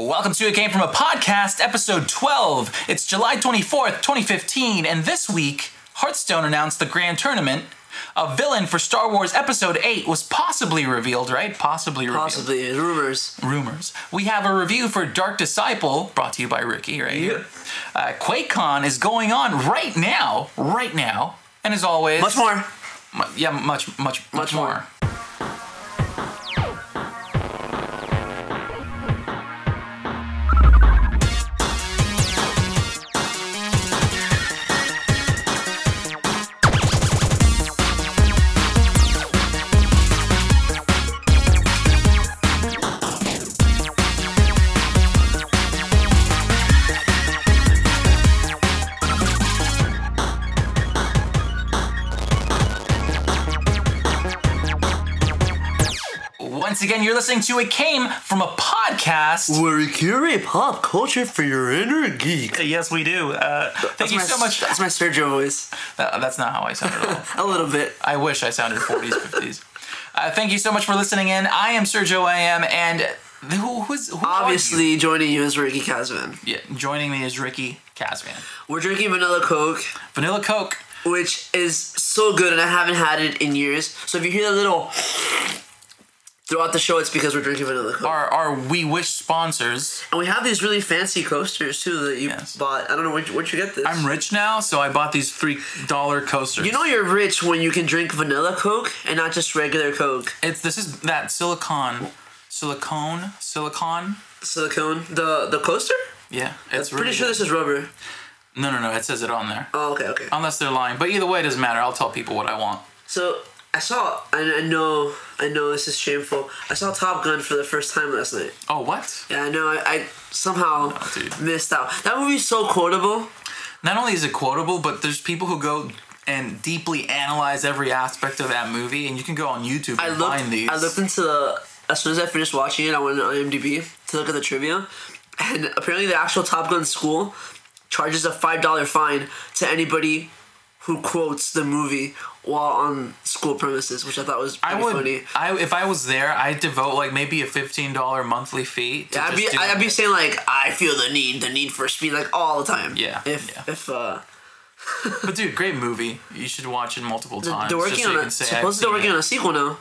Welcome to It Came From a Podcast, episode 12. It's July 24th, 2015, and this week, Hearthstone announced the grand tournament. A villain for Star Wars Episode 8 was possibly revealed, right? Possibly revealed. Possibly rumors. Rumors. We have a review for Dark Disciple, brought to you by Ricky, right here. Uh, QuakeCon is going on right now, right now, and as always, Much more. mu- yeah, much, much, much, Much more. more. Listening to It Came From a Podcast. Where we curate pop culture for your inner geek. Yes, we do. Uh, thank That's you my- so much. That's my Sergio voice. Uh, that's not how I sound at all. A little bit. I wish I sounded 40s, 50s. Uh, thank you so much for listening in. I am Sergio I am, and who, who's who are you? Obviously, joining you is Ricky Casvan. Yeah, joining me is Ricky Casvan. We're drinking vanilla Coke, Vanilla Coke. which is so good, and I haven't had it in years. So if you hear a little throughout the show, it's because we're drinking vanilla Coke. Our, our We Wish sponsors. And we have these really fancy coasters too that you Yes. bought. I don't know where'd you, where'd you get this. I'm rich now, so I bought these $3 coasters. You know you're rich when you can drink vanilla Coke and not just regular Coke. it's this is that silicone, silicone, silicone. Silicone. The the coaster? Yeah, it's I'm pretty really sure good. this is rubber. No, no, no. It says it on there. Oh, okay, okay. Unless they're lying, but either way, it doesn't matter. I'll tell people what I want. So I saw, and I know, I know this is shameful. I saw Top Gun for the first time last night. Oh, what? Yeah, I know. I, I somehow Oh, dude. missed out. That movie's so quotable. Not only is it quotable, but there's people who go and deeply analyze every aspect of that movie, and you can go on YouTube and I looked. find these. I looked into the. As soon as I finished watching it, I went on IMDb to look at the trivia, and apparently the actual Top Gun school charges a five dollar fine to anybody who quotes the movie while on school premises, which I thought was pretty I would, funny. I if I was there, I'd devote like maybe a fifteen dollar monthly fee. To Yeah, I'd be, I'd be saying like I feel the need, the need for speed, like all the time. Yeah, If yeah. if uh, But dude, great movie. You should watch it multiple times. they're just working so you on can a supposedly they're working it. on a sequel now,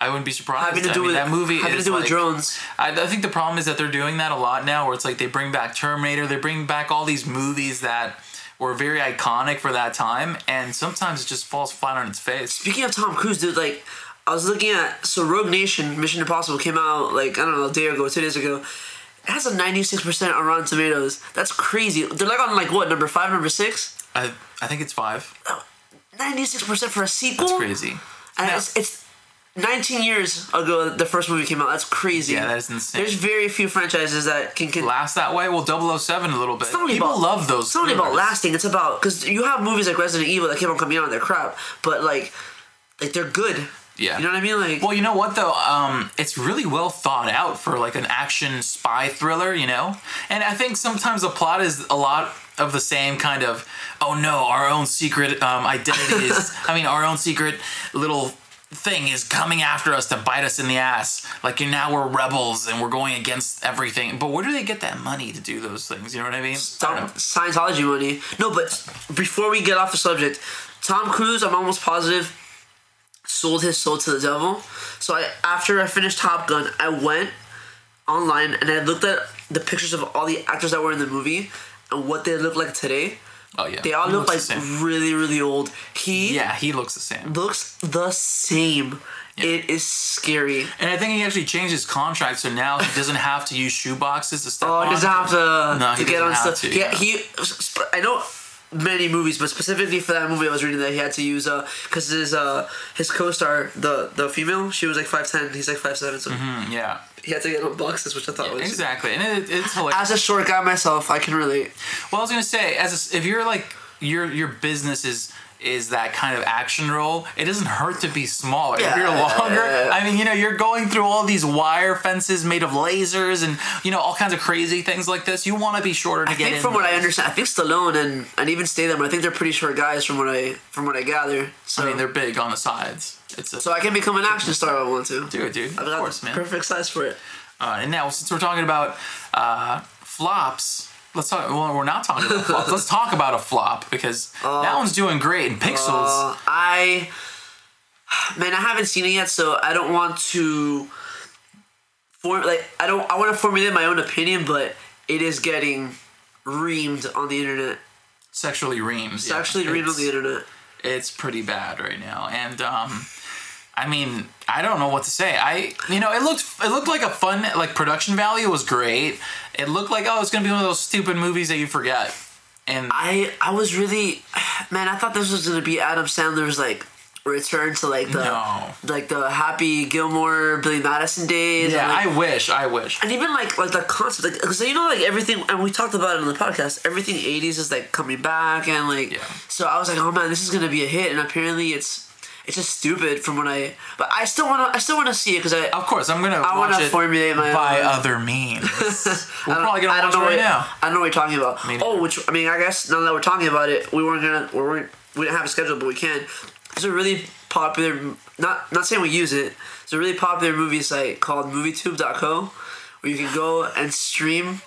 I wouldn't be surprised. having to I do mean, with that movie having is to do with drones. I, I think the problem is that they're doing that a lot now, where it's like they bring back Terminator, they bring back all these movies that were very iconic for that time, and sometimes it just falls flat on its face. Speaking of Tom Cruise, dude, like I was looking at so Rogue Nation Mission Impossible came out like I don't know a day ago, two days ago. It has a ninety six percent on Rotten Tomatoes. That's crazy. They're like on like what number five, number six. I I think it's five. Oh, ninety six percent for a sequel. That's crazy. And it's, it's 19 years ago the first movie came out. That's crazy. Yeah, that is insane. There's very few franchises that can. can Last that way, well, 007 a little bit. it's not People about, love those. It's not only about lasting. It's about because you have movies like Resident Evil that keep on coming out and they're crap, but like, like they're good. Yeah. You know what I mean? Like, Well, you know what though? Um, it's really well thought out for like an action spy thriller, you know. And I think sometimes the plot is a lot of the same kind of. Oh no, our own secret um, identity is. I mean, our own secret little thing is coming after us to bite us in the ass. Like you now we're rebels and we're going against everything. But where do they get that money to do those things? You know what I mean? I. Scientology money. No, but before we get off the subject, Tom Cruise, I'm almost positive, sold his soul to the devil. So I, after I finished Top Gun, I went online and I looked at the pictures of all the actors that were in the movie and what they look like today. Oh yeah, They all He look like looks the same. really, really old. He Yeah, he looks the same. looks the same. It is scary. And I think he actually changed his contract, so now he doesn't have to use shoe boxes to step Oh, he doesn't have to, No, he to get on stuff. to, Yeah, yeah. he. I know many movies, but specifically for that movie, I was reading that he had to use uh because his uh his co-star the the female she was like five ten, he's like five seven, so Mm, yeah, he had to get on boxes, which I thought was exactly, and it, it's hilarious. As a short guy myself, I can relate. well, I was gonna say, as a, if you're like your your business is is that kind of action role, it doesn't hurt to be smaller. if you're longer, I mean, you know, you're going through all these wire fences made of lasers and you know all kinds of crazy things like this. You want to be shorter to I get think in. from what I understand, I think Stallone and and even Statham, I think they're pretty short guys from what I from what I gather. So I mean, they're big on the sides. It's a, so I can become an action star if I want to. do it, dude. I've Of course, man. perfect size for it. Uh, and now, since we're talking about uh, flops, let's talk. Well, we're not talking about flops. Let's talk about a flop because that one's doing great in Pixels. Uh, I man, I haven't seen it yet, so I don't want to form like I don't I want to formulate my own opinion, but it is getting reamed on the internet. sexually reamed. Sexually yeah. reamed on the internet. it's pretty bad right now and um i mean i don't know what to say i you know it looked it looked like a fun like production value was great it looked like oh it's gonna be one of those stupid movies that you forget and I I was really man, I thought this was gonna be Adam Sandler's like return to like the No. like the Happy Gilmore Billy Madison days. yeah like, i wish i wish and even like like the concept, like because you know like everything, and we talked about it on the podcast. Everything '80s is like coming back, and like Yeah. so I was like, oh man, this is gonna be a hit, and apparently it's it's just stupid from what I. But I still wanna I still wanna see it because I of course i'm gonna I watch wanna it formulate my by own- other means we're I don't- probably gonna I don't watch it know right what, now I don't know what you're talking about. Oh, which I mean, I guess now that we're talking about it, we weren't gonna we weren't we didn't have a schedule, but we can. There's a really popular not not saying we use it. It's a really popular movie site called MovieTube.co where you can go and stream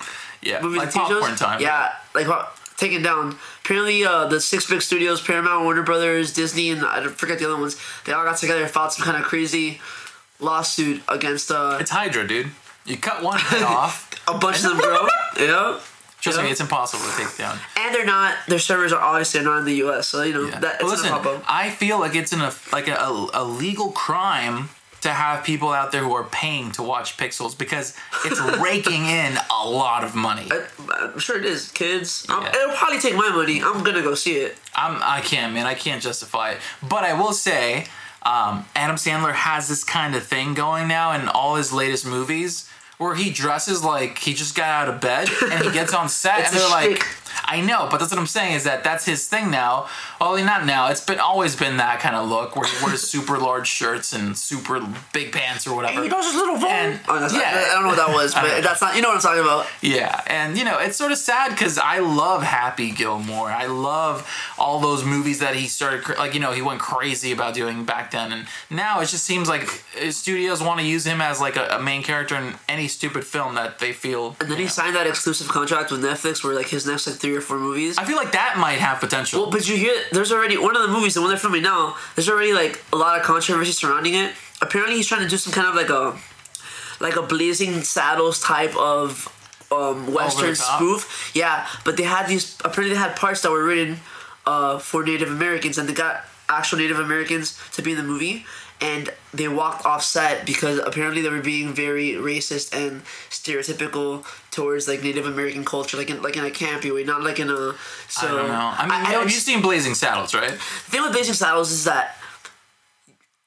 yeah movies like and TV shows. popcorn time Yeah, like what taken down. Apparently, uh, the six big studios, Paramount, Warner Brothers, Disney, and I forget the other ones. They all got together and filed some kind of crazy lawsuit against uh, it's hydra dude you cut one head off a bunch of them grow. Yeah. trust Yeah. me it's impossible to take down And they're not. Their servers are obviously not in the U.S. So you know Yeah. that it's listen, gonna pop up. I feel like it's in a like a, a, a legal crime to have people out there who are paying to watch Pixels because it's raking in a lot of money. I, I'm sure it is, kids. Yeah. It'll probably take my money. I'm gonna go see it. I'm I can't man, I can't justify it. But I will say, um, Adam Sandler has this kind of thing going now in all his latest movies where he dresses like he just got out of bed and he gets on set and they're like. I know, but that's what I'm saying is that that's his thing now. Well, not now. It's been always been that kind of look where he wears super large shirts and super big pants or whatever. He does his little phone. And- oh, that's yeah. I don't know what that was, but that's not. You know what I'm talking about. Yeah, and you know it's sort of sad because I love Happy Gilmore. I love all those movies that he started like you know he went crazy about doing back then, and now it just seems like uh, studios want to use him as like a, a main character in any stupid film that they feel. And then he signed that exclusive contract with Netflix, where like his next like three or four movies. I feel like that might have potential. Well, but you hear there's already one of the movies, the one they're filming now. There's already like a lot of controversy surrounding it. Apparently, he's trying to do some kind of like a like a Blazing Saddles type of um, western spoof. Yeah, but they had these. Apparently, they had parts that were written uh, for Native Americans, and they got actual Native Americans to be in the movie. And they walked off set because apparently they were being very racist and stereotypical towards like Native American culture, like in like in a campy way, not like in a. So I don't know. I mean, I, have don't you seen Blazing Saddles, right? the thing with Blazing Saddles is that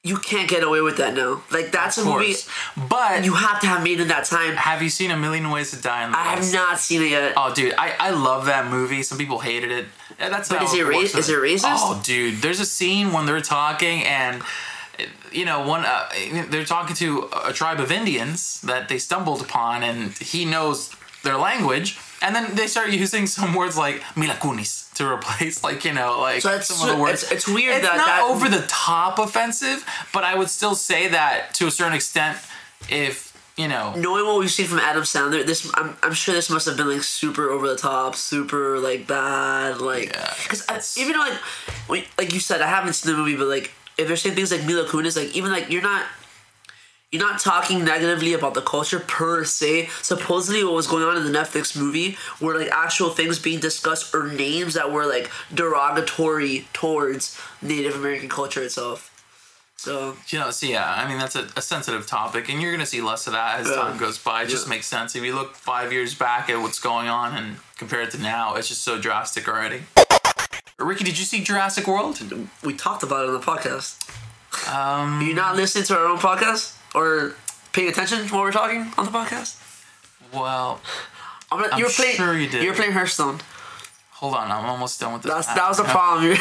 you can't get away with that now. Like that's a movie but you have to have made in that time. have you seen A Million Ways to Die in the I have not seen it yet. Oh, dude, I, I love that movie. Some people hated it. Yeah, That's But is it ra- is it racist? Oh, dude, there's a scene when they're talking and you know one uh, they're talking to a tribe of Indians that they stumbled upon, and he knows their language, and then they start using some words like Mila Kunis to replace like you know like So some of the words. it's- it's weird It's that not that- over the top offensive, but I would still say that to a certain extent, if you know. Knowing what we've seen from Adam Sandler, this I'm, I'm sure this must have been like super over the top, super like bad, like because it's- even like like you said, I haven't seen the movie, but like if they're saying things like Mila Kunis, like even like you're not. You're not talking negatively about the culture per se. Supposedly, what was going on in the Netflix movie were like actual things being discussed or names that were like derogatory towards Native American culture itself. So You know, so yeah, I mean that's a, a sensitive topic, and you're gonna see less of that as Yeah. time goes by. It just makes sense. If you look five years back at what's going on and compare it to now, it's just so drastic already. Ricky, did you see Jurassic World? we talked about it on the podcast. Um, Are you not listening to our own podcast or paying attention while we're talking on the podcast? well, I'm, not, I'm you were playing. sure you did. You were playing Hearthstone. hold on, I'm almost done with this. That's that was a problem.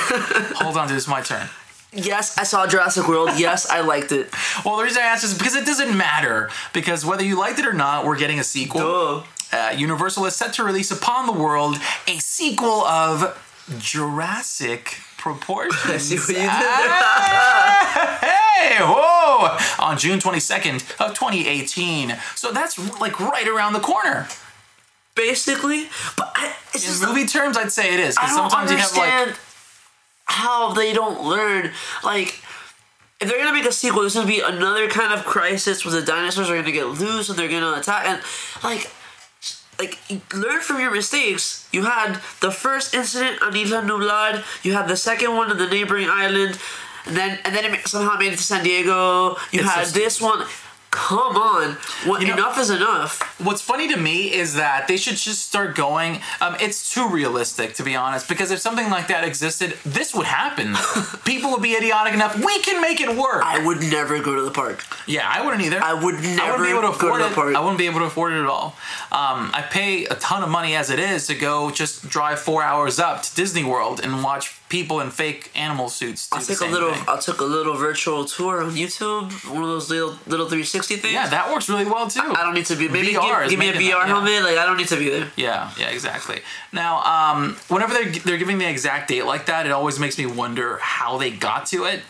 Hold on, dude, it's my turn. yes, I saw Jurassic World. Yes, I liked it. Well, the reason I asked is because it doesn't matter. Because whether you liked it or not, we're getting a sequel. Duh. uh, Universal is set to release upon the world a sequel of Jurassic Proportions. I see what you did Ah, Hey, whoa! On June 22nd of 2018. So that's like right around the corner. Basically, but I, it's In just movie terms, I'd say it is. Because don't sometimes you have understand like. how they don't learn. Like, if they're gonna make a sequel, there's gonna be another kind of crisis where the dinosaurs are gonna get loose and they're gonna attack. And like, like learn from your mistakes. You had the first incident on Isla Nublar. You had the second one on the neighboring island, and then and then it somehow made it to San Diego. You It's had just- this one. Come on, what, You know- enough is enough. What's funny to me is that they should just start going. Um, it's too realistic, to be honest, because if something like that existed, this would happen. People would be idiotic enough. We can make it work. I would never go to the park. yeah, I wouldn't either. I would I never wouldn't be able to go to afford the it. park. I wouldn't be able to afford it at all. Um, I pay a ton of money as it is to go just drive four hours up to Disney World and watch people in fake animal suits I took a little. thing. I'll take a little virtual tour on YouTube. One of those little little 360 things. Yeah, that works really well too. I don't need to be. Maybe VR give, give me a VR that, yeah. helmet. Like I don't need to be there. Yeah, yeah, exactly. Now, um, whenever they're they're giving the exact date like that, it always makes me wonder how they got to it.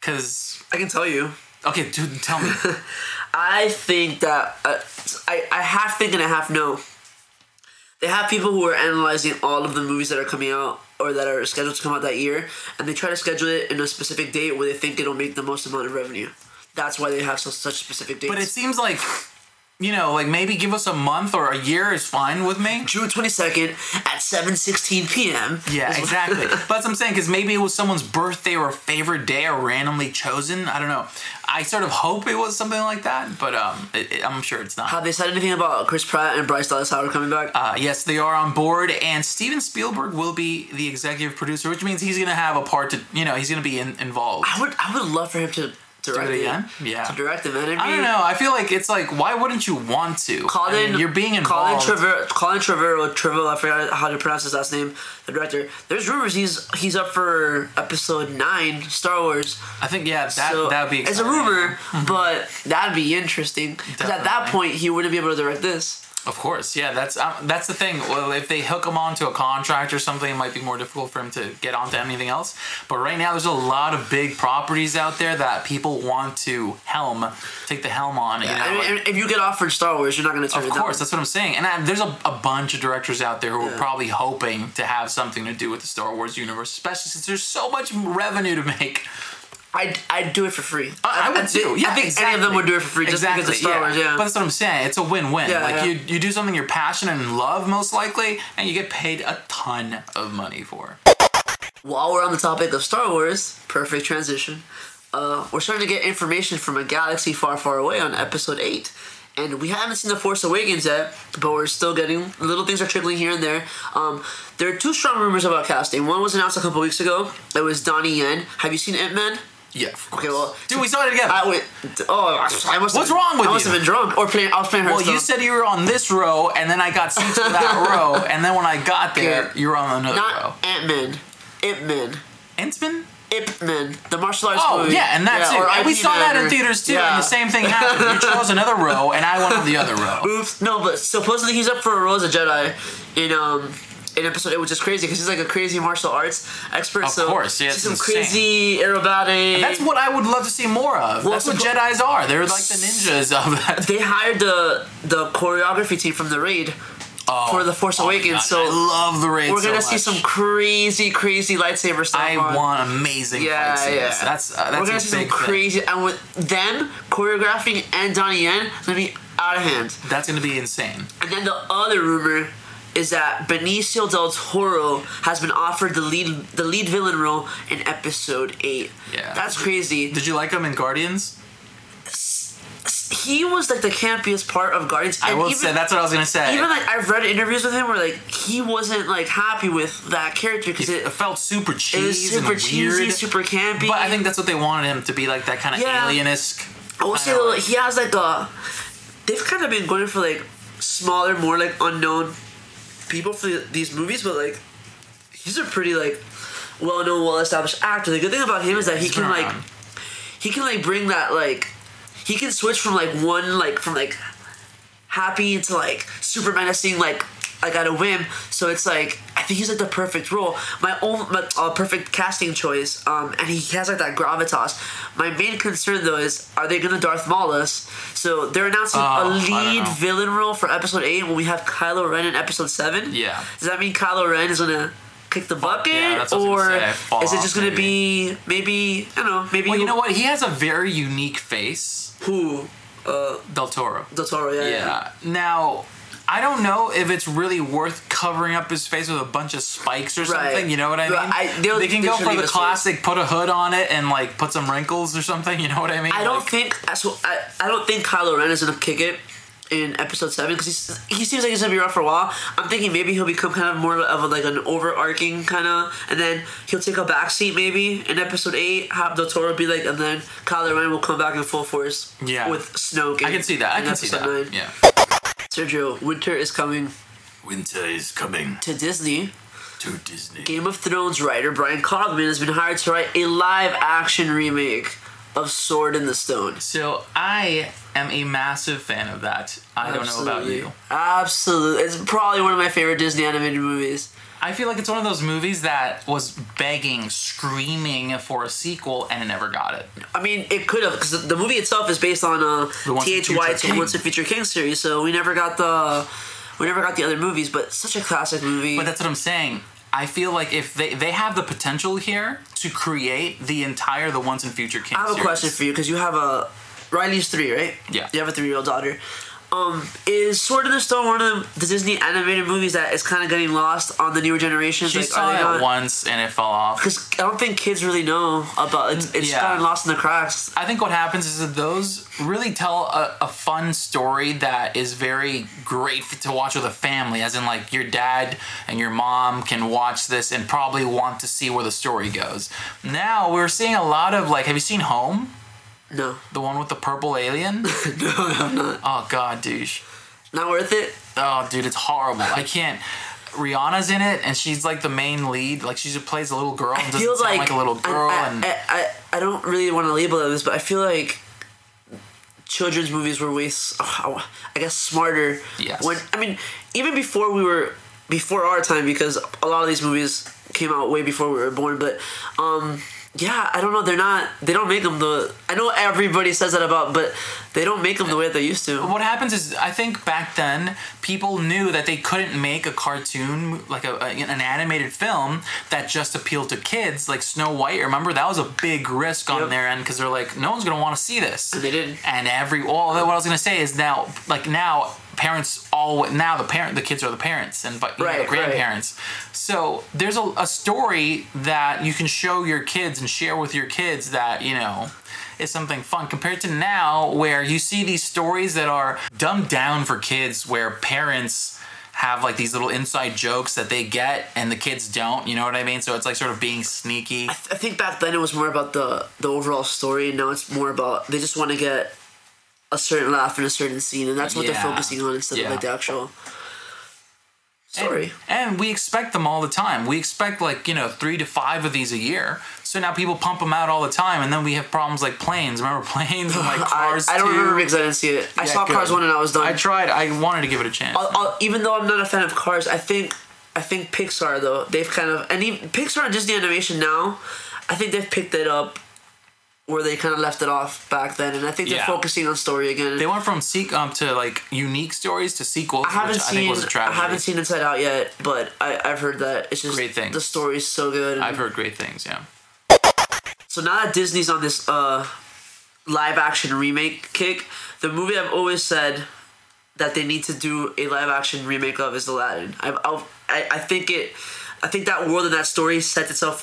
Cause I can tell you. okay, dude, tell me. I think that uh, I I half think and I half know. They have people who are analyzing all of the movies that are coming out or that are scheduled to come out that year, and they try to schedule it in a specific date where they think it'll make the most amount of revenue. That's why they have so, such specific dates. but it seems like, you know, like maybe give us a month or a year is fine with me. June twenty second at seven sixteen p.m. Yeah, exactly. but that's what I'm saying because maybe it was someone's birthday or favorite day or randomly chosen. I don't know. I sort of hope it was something like that, but um, it, it- I'm sure it's not. Have they said anything about Chris Pratt and Bryce Dallas Howard coming back? Uh, yes, they are on board, and Steven Spielberg will be the executive producer, which means he's going to have a part to, you know, he's going to be in, involved. I would I would love for him to direct it it again? Yeah. To direct man. It'd I don't know. I feel like it's like, why wouldn't you want to? Colin, I mean, you're being Colin involved. Trevorrow, Colin Trevorrow, Trevorrow, I forgot how to pronounce his last name. The director. There's rumors he's he's up for episode nine, Star Wars. I think yeah, that so that would be. it's a rumor, but that'd be interesting. Because at that point, he wouldn't be able to direct this. Of course, yeah. That's um, that's the thing. Well, if they hook him onto a contract or something, it might be more difficult for him to get onto anything else. But right now, there's a lot of big properties out there that people want to helm, take the helm on. You know, mean, like- if you get offered Star Wars, you're not going to turn Of it down. course, that's what I'm saying. And I, there's a, a bunch of directors out there who are probably hoping to have something to do with the Star Wars universe, especially since there's so much revenue to make. I'd, I'd do it for free. I, I would think- too. Yeah, I think exactly. any of them would do it for free just exactly, because of Star yeah. Wars. Yeah. But that's what I'm saying. It's a win-win. Yeah, like yeah. you, you do something you're passionate and love, most likely, and you get paid a ton of money for. While we're on the topic of Star Wars, perfect transition. Uh, we're starting to get information from a galaxy far, far away on Episode Eight, and we haven't seen the Force Awakens yet, but we're still getting little things are trickling here and there. Um, there are two strong rumors about casting. One was announced a couple weeks ago. It was Donnie Yen. Have you seen Ant Man? Yeah. Okay, well, dude, we saw it together. I went. Oh, I must. What's have, wrong with I must you? have been drunk or playing. I was playing well, you said you were on this row, and then I got seats for that row, and then when I got there, you were on another row. not Ant Man, Ip Man. Intsman? Ip Man, the martial arts Oh movie. yeah, and that too. or And we saw that Man, in or- theaters too, yeah. and the same thing happened. You chose another row, and I went on the other row. Oops. No, but supposedly he's up for a role as a Jedi in um in episode eight, which is crazy because he's like a crazy martial arts expert. Of so course, yeah, see it's some insane. crazy aerobatic. That's what I would love to see more of. Well, That's what suppo- Jedi's are. They're like the ninjas of that. they hired the the choreography team from the raid Oh, for the Force oh Awakens. So I love the raid. we're gonna so see some crazy, crazy lightsaber stuff. I on. want amazing Yeah, fight scenes. yeah. That's uh, that's we're gonna see some big thing. crazy, and with them choreographing and Donnie Yen, it's gonna be out of hand. That's gonna be insane. And then the other rumor is that Benicio del Toro has been offered the lead the lead villain role in episode eight. Yeah. That's crazy. Did you like him in Guardians? He was like the campiest part of Guardians. I will even, say that's what I was gonna say. even like I've read interviews with him where like he wasn't like happy with that character because it it, felt super it cheesy, was super and cheesy, weird. super campy. But I think that's what they wanted him to be like that kind of Yeah. alien-esque. I will say he has like a. They've kind of been going for like smaller, more like unknown people for the, these movies, but like he's a pretty like well-known, well-established actor. The good thing about him is that he can like around. he can like bring that like he can switch from like one like from like happy to like super menacing like like at a whim. So it's like think he's like the perfect role. My own, my, uh, perfect casting choice. Um, and he has like that gravitas. My main concern though is, are they gonna Darth Maul us? So they're announcing Oh, a lead villain role for episode eight when we have Kylo Ren in episode seven. Yeah. Does that mean Kylo Ren is gonna kick the bucket, yeah, that's what I was or is it just gonna be maybe I don't know maybe Well, you know what? He has a very unique face, who uh Del Toro. Del Toro yeah, Yeah. Now, I don't know if it's really worth covering up his face with a bunch of spikes or Right. something. You know what I mean? I- they can they go for the classic, put a hood on it and like put some wrinkles or something. You know what I mean? I don't Like, think so. I, I don't think Kylo Ren is gonna kick it in episode seven because he seems like he's gonna be around for a while. I'm thinking maybe he'll become kind of more of a, like an overarching kind of, and then he'll take a backseat maybe in episode eight. Have Del Toro be like, and then Kylo Ren will come back in full force. Yeah. with Snoke. I can see that. I can see that. nine. Yeah. Sergio, winter is coming Winter is coming to Disney. to Disney. Game of Thrones writer Bryan Cogman has been hired to write a live action remake of Sword in the Stone. So I am a massive fan of that. I don't know about you. Absolutely. It's probably one of my favorite Disney animated movies. I feel like it's one of those movies that was begging, screaming for a sequel, and it never got it. I mean, it could have, because the movie itself is based on uh, The Once and T.H. Future King. Once and Future King series, so we never got the we never got the other movies, but such a classic movie. But that's what I'm saying. I feel like if they they have the potential here to create the entire the Once and Future King. I have a series. question for you, because you have a Riley's three, right? Yeah. You have a three year old daughter. Um, is Sword in the Stone one of the Disney animated movies that is kind of getting lost on the newer generations? She like, saw it once and it fell off. Because I don't think kids really know about it's. It's Yeah. gotten lost in the cracks. I think what happens is that those really tell a, a fun story that is very great to watch with a family. As in, like your dad and your mom can watch this and probably want to see where the story goes. Now we're seeing a lot of like, have you seen Home? No, The one with the purple alien? no, I'm not. Oh god, douche. Not worth it. Oh, dude, it's horrible. I can't. Rihanna's in it, and she's like the main lead. Like she just plays a little girl and doesn't feels sound like, like, a little girl. I, and I, I, I don't really want to label it this, but I feel like children's movies were way, oh, I guess, smarter. Yes. When I mean, even before we were, before our time, because a lot of these movies came out way before we were born. But um, yeah, I don't know. They're not. They don't make them the. I know everybody says that about, but they don't make them the way that they used to. what happens is, I think back then people knew that they couldn't make a cartoon like a, a- an animated film that just appealed to kids, like Snow White. Remember that was a big risk on Yep. their end because they're like, no one's gonna want to see this. And they didn't. And every well, what I was gonna say is now, like now, parents all now the parent the kids are the parents and but you know, Right, the right. grandparents. So there's a, a story that you can show your kids and share with your kids that you know is something fun compared to now where you see these stories that are dumbed down for kids where parents have like these little inside jokes that they get and the kids don't you know what i mean so it's like sort of being sneaky I think back then it was more about the the overall story, and now it's more about they just want to get a certain laugh in a certain scene, and that's what they're focusing on instead Yeah. of like the actual story. And, and we expect them all the time. We expect like, you know, three to five of these a year. So now people pump them out all the time, and then we have problems like planes. Remember planes and like I, Cars I don't 2? remember because I didn't see it. I Yeah, saw Cars good. one and I was done. I tried. I wanted to give it a chance. I'll, I'll, even though I'm not a fan of Cars, I think I think Pixar though they've kind of and even Pixar and Disney Animation now, I think they've picked it up where they kind of left it off back then, and I think they're Yeah. focusing on story again. they went from seek um to like unique stories to sequels, I haven't which I think seen I haven't seen Inside Out yet, but I, I've heard that it's just Great things. the story's so good. I've heard great things. Yeah. So now that Disney's on this uh, live action remake kick, the movie I've always said that they need to do a live action remake of is Aladdin. I, I'll- I I think it, I think that world and that story sets itself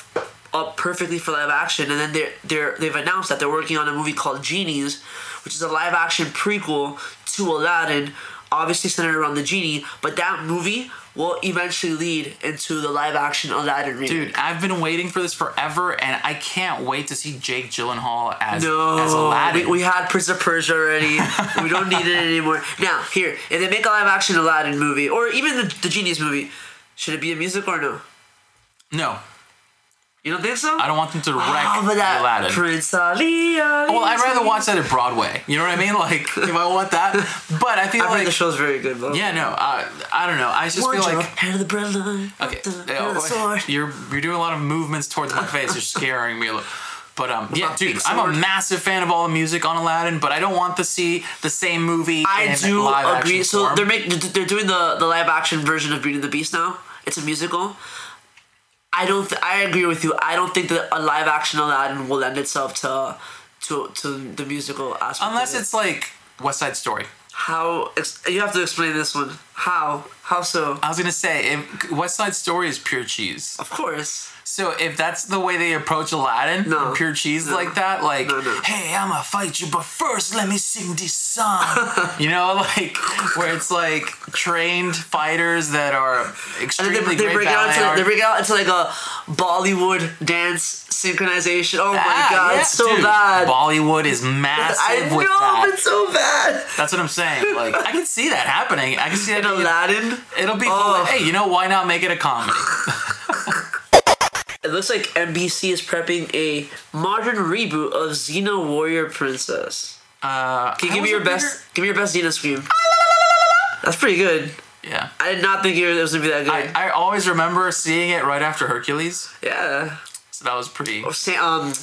up perfectly for live action. And then they're they're they've announced that they're working on a movie called Genies, which is a live action prequel to Aladdin, obviously centered around the genie. But that movie will eventually lead into the live action Aladdin remake. Dude, I've been waiting for this forever, and I can't wait to see Jake Gyllenhaal as No, as Aladdin. We, we had Prince of Persia already. we don't need it anymore. Now, here, if they make a live action Aladdin movie, or even the, the Genius movie, should it be a music or no? no, You don't think so? I don't want them to wreck Oh, but that Aladdin. Prince Ali. Ali well, I'd rather watch that at Broadway. You know what I mean? Like, if I want that. But I feel I like, the show's very good, though. yeah, no, uh, I don't know. I just feel like, head of the breadline. okay, the, the sword. you're you're doing a lot of movements towards my face. You're scaring me a little. But um, yeah, dude, I'm a massive fan of all the music on Aladdin, but I don't want to see the same movie. I do agree. So form. they're making they're doing the the live action version of Beauty and the Beast now. It's a musical. I don't. Th- I agree with you. I don't think that a live action Aladdin will lend itself to to to the musical aspect. unless it. it's like West Side Story. how ex- you have to explain this one. How how so? I was gonna say, if West Side Story is pure cheese. Of course. So if that's the way they approach Aladdin, No. pure cheese No. like that, like, No, hey, I'ma fight you, but first let me sing this song. you know, like where it's like trained fighters that are And extremely they, they great break out into they break out into like a Bollywood dance synchronization. Oh my Ah, god, yeah, it's so dude, bad. Bollywood is massive I know, with that. it's so bad. That's what I'm saying. Like I can see that happening. I can see that. In Aladdin, It'll be. Oh. Hey, you know why not make it a comedy? it looks like NBC is prepping a modern reboot of Xena Warrior Princess. Uh, Can you give me your it best? Give me your best Xena scream. That's pretty good. Yeah. I did not think it was gonna be that good. I, I always remember seeing it right after Hercules, yeah. so that was pretty. Sa- Um,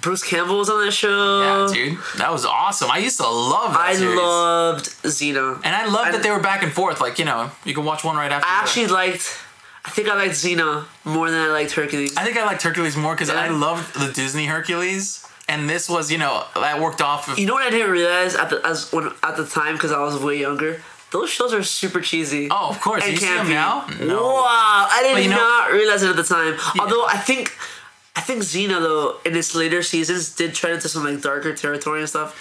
Bruce Campbell was on that show. Yeah, dude, that was awesome. I used to love that I series. loved Xena. and I loved I- that they were back and forth. Like you know, you can watch one right after. I the- actually liked. I think I liked Xena more than I liked Hercules. I think I liked Hercules more because I loved the Disney Hercules, and this was you know that worked off of. You know what I didn't realize at the as when at the time because I was way younger. Those shows are super cheesy. Oh, of course. and You see them campy. now? No. Wow, I did you know- not realize it at the time. Although I think, I think Xena though in its later seasons did tread into some like darker territory and stuff.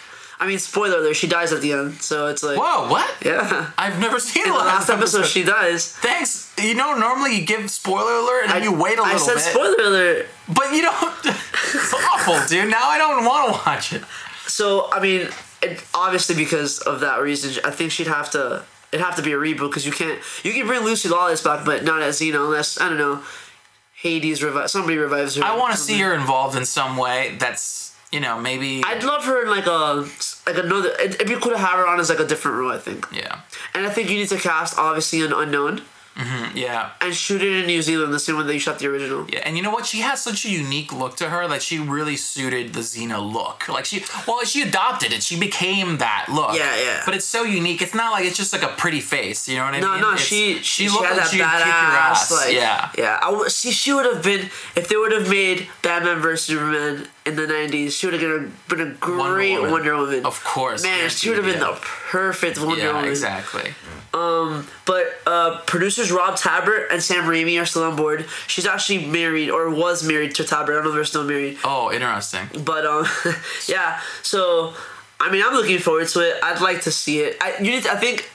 I mean, spoiler alert, she dies at the end, so it's like, Whoa, what? yeah. I've never seen In the last episode, she dies. Thanks. You know, normally you give spoiler alert and I, you wait a little bit. I said bit. spoiler alert. But you don't. it's awful, dude. Now I don't want to watch it. So I mean, it, obviously because of that reason, I think she'd have to. It'd have to be a reboot because you can't. You can bring Lucy Lawless back, but not as Xena unless I don't know. Hades revive somebody revives her. I want to see her involved in some way. That's you know maybe. I'd love her in like a like another. It, it'd be cool to have her on as like a different role. I think, yeah, and I think you need to cast obviously an unknown mm-hmm, yeah, and shoot it in New Zealand the same way that you shot the original. yeah. And you know what? She has such a unique look to her. that she really suited the Xena look. Like she, well, she adopted it. She became that look. Yeah, yeah. But it's so unique. It's not like it's just like a pretty face. You know what I No, mean? no, no. she she she looked like that she'd kick your ass. like yeah. yeah. I w- see, she would have been if they would have made Batman vs Superman in the '90s. She would have been a, great Woman. Wonder Woman. Of course. Man, she would have been yeah. the perfect Wonder Yeah, Woman. exactly. But uh, producers Rob Tapert and Sam Raimi are still on board. She's actually married or was married to Tapert. I don't know if they're still married. Oh, interesting. But um, yeah. So I mean, I'm looking forward to it. I'd like to see it. I you need. To, I think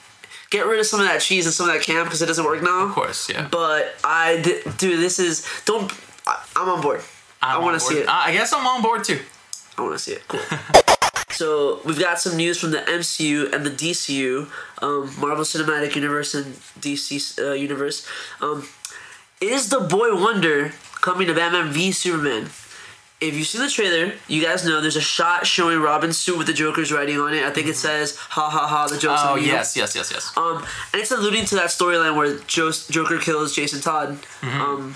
get rid of some of that cheese and some of that camp because it doesn't work now. Of course, yeah. But I dude, this is don't. I, I'm on board. I I'm want to see it. I I guess I'm on board too. I want to see it. Cool. so we've got some news from the MCU and the DCU, um, Marvel Cinematic Universe and DC uh, Universe. Um, is the Boy Wonder coming to Batman v Superman? If you see the trailer, you guys know there's a shot showing Robin's suit with the Joker's writing on it. I think it says "Ha ha ha." The joke's Oh yes, yes, yes, yes. Um, and it's alluding to that storyline where Jo- Joker kills Jason Todd. Mm-hmm. Um,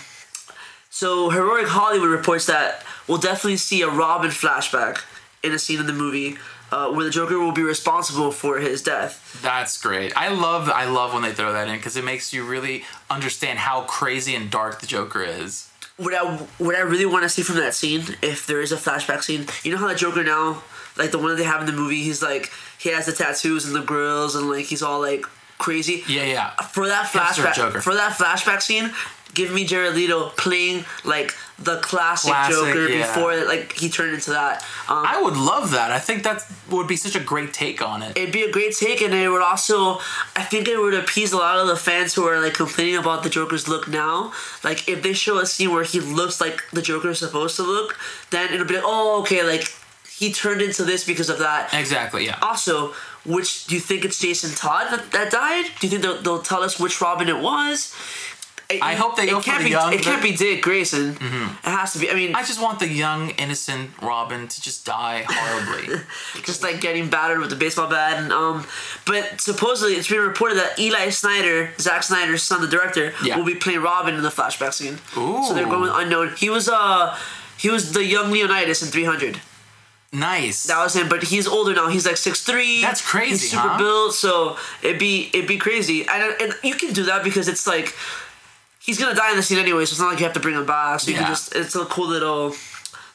so Heroic Hollywood reports that we'll definitely see a Robin flashback in a scene in the movie uh, where the Joker will be responsible for his death. That's great. I love I love when they throw that in because it makes you really understand how crazy and dark the Joker is. What I what I really want to see from that scene, if there is a flashback scene, you know how the Joker now, like the one that they have in the movie, he's like he has the tattoos and the grills and like he's all like crazy. Yeah, yeah. for that flashback Joker. for that flashback scene give me Jared Leto playing like the classic, Classic, Joker yeah. before like he turned into that um, I would love that. I think that would be such a great take on it. it'd be a great take and it would also I think it would appease a lot of the fans who are like complaining about the Joker's look now like if they show a scene where he looks like the Joker is supposed to look then it'll be like oh okay like he turned into this because of that Exactly. Yeah. also which do you think it's Jason Todd that, that died do you think they'll, they'll tell us which Robin it was I hope they go it can't the be, young- It can't be Dick Grayson. It has to be. I mean, I just want the young, innocent Robin to just die horribly. just like getting battered with the baseball bat and um but supposedly it's been reported that Eli Snyder, Zack Snyder's son, the director, Yeah. will be playing Robin in the flashback scene. Ooh. So they're going with unknown. He was uh he was the young Leonidas in 300. nice. That was him, but he's older now. He's like 6'3". That's crazy, He's super huh? built, so it'd be it'd be crazy. And and you can do that because it's like he's gonna die in the scene anyway, so it's not like you have to bring him back. So you Yeah. can just it's a cool little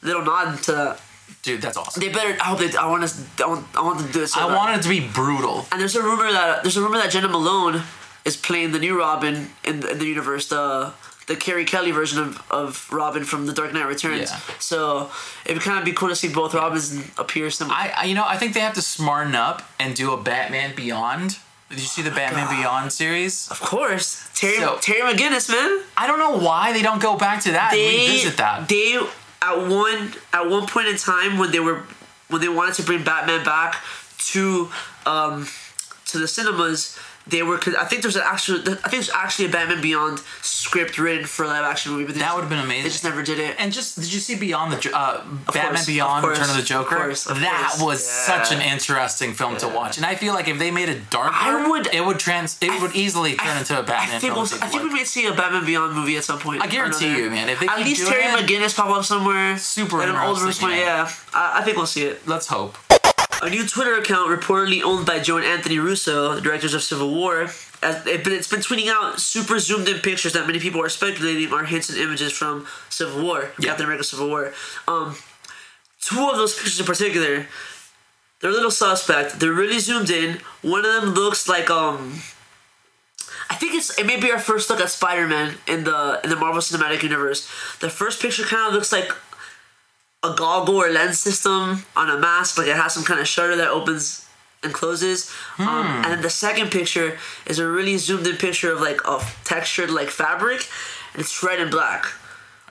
little nod to that. Dude, that's awesome. They better. I hope they. I want us. I want. I want them to do it. So I bad. want it to be brutal. And there's a rumor that there's a rumor that Jena Malone is playing the new Robin in the, in the universe, the the Carrie Kelly version of, of Robin from The Dark Knight Returns. Yeah. So it would kind of be cool to see both Robins appear similar. I, I, you know, I think they have to smarten up and do a Batman Beyond. Did you see the Batman Beyond series? of course, Terry So- Terry McGinnis, man. I don't know why they don't go back to that and They revisit that. they at one at one point in time when they were when they wanted to bring Batman back to um to the cinemas. They were. I think there's an actual. I think there's actually a Batman Beyond script written for a live action movie. But That would've been amazing. They just never did it. and just did you see Beyond the uh, Batman course, Beyond of Return of the Joker? of course, of that course. was Yeah. such an interesting film to watch, and I feel like if they made it darker, I would- it would trans it would easily turn into a Batman I think, film. we'll, I think we would. may see a Batman Beyond movie at some point. I guarantee you, man, if they at least Terry it- McGinnis pop up somewhere. Super in an old yeah. Yeah, I, I think we'll see it. Let's hope. A new Twitter account reportedly owned by Joe and Anthony Russo, the directors of Civil War, as it, but it's been tweeting out super zoomed in pictures that many people are speculating are hints and images from Civil War, Yeah. Captain America Civil War. Um, two of those pictures in particular, they're a little suspect. They're really zoomed in. One of them looks like um. I think it's it may be our first look at Spider-Man in the in the Marvel Cinematic Universe. The first picture kind of looks like a goggle or lens system on a mask, like it has some kind of shutter that opens and closes. Um, and then the second picture is a really zoomed in picture of like a textured like fabric, and it's red and black,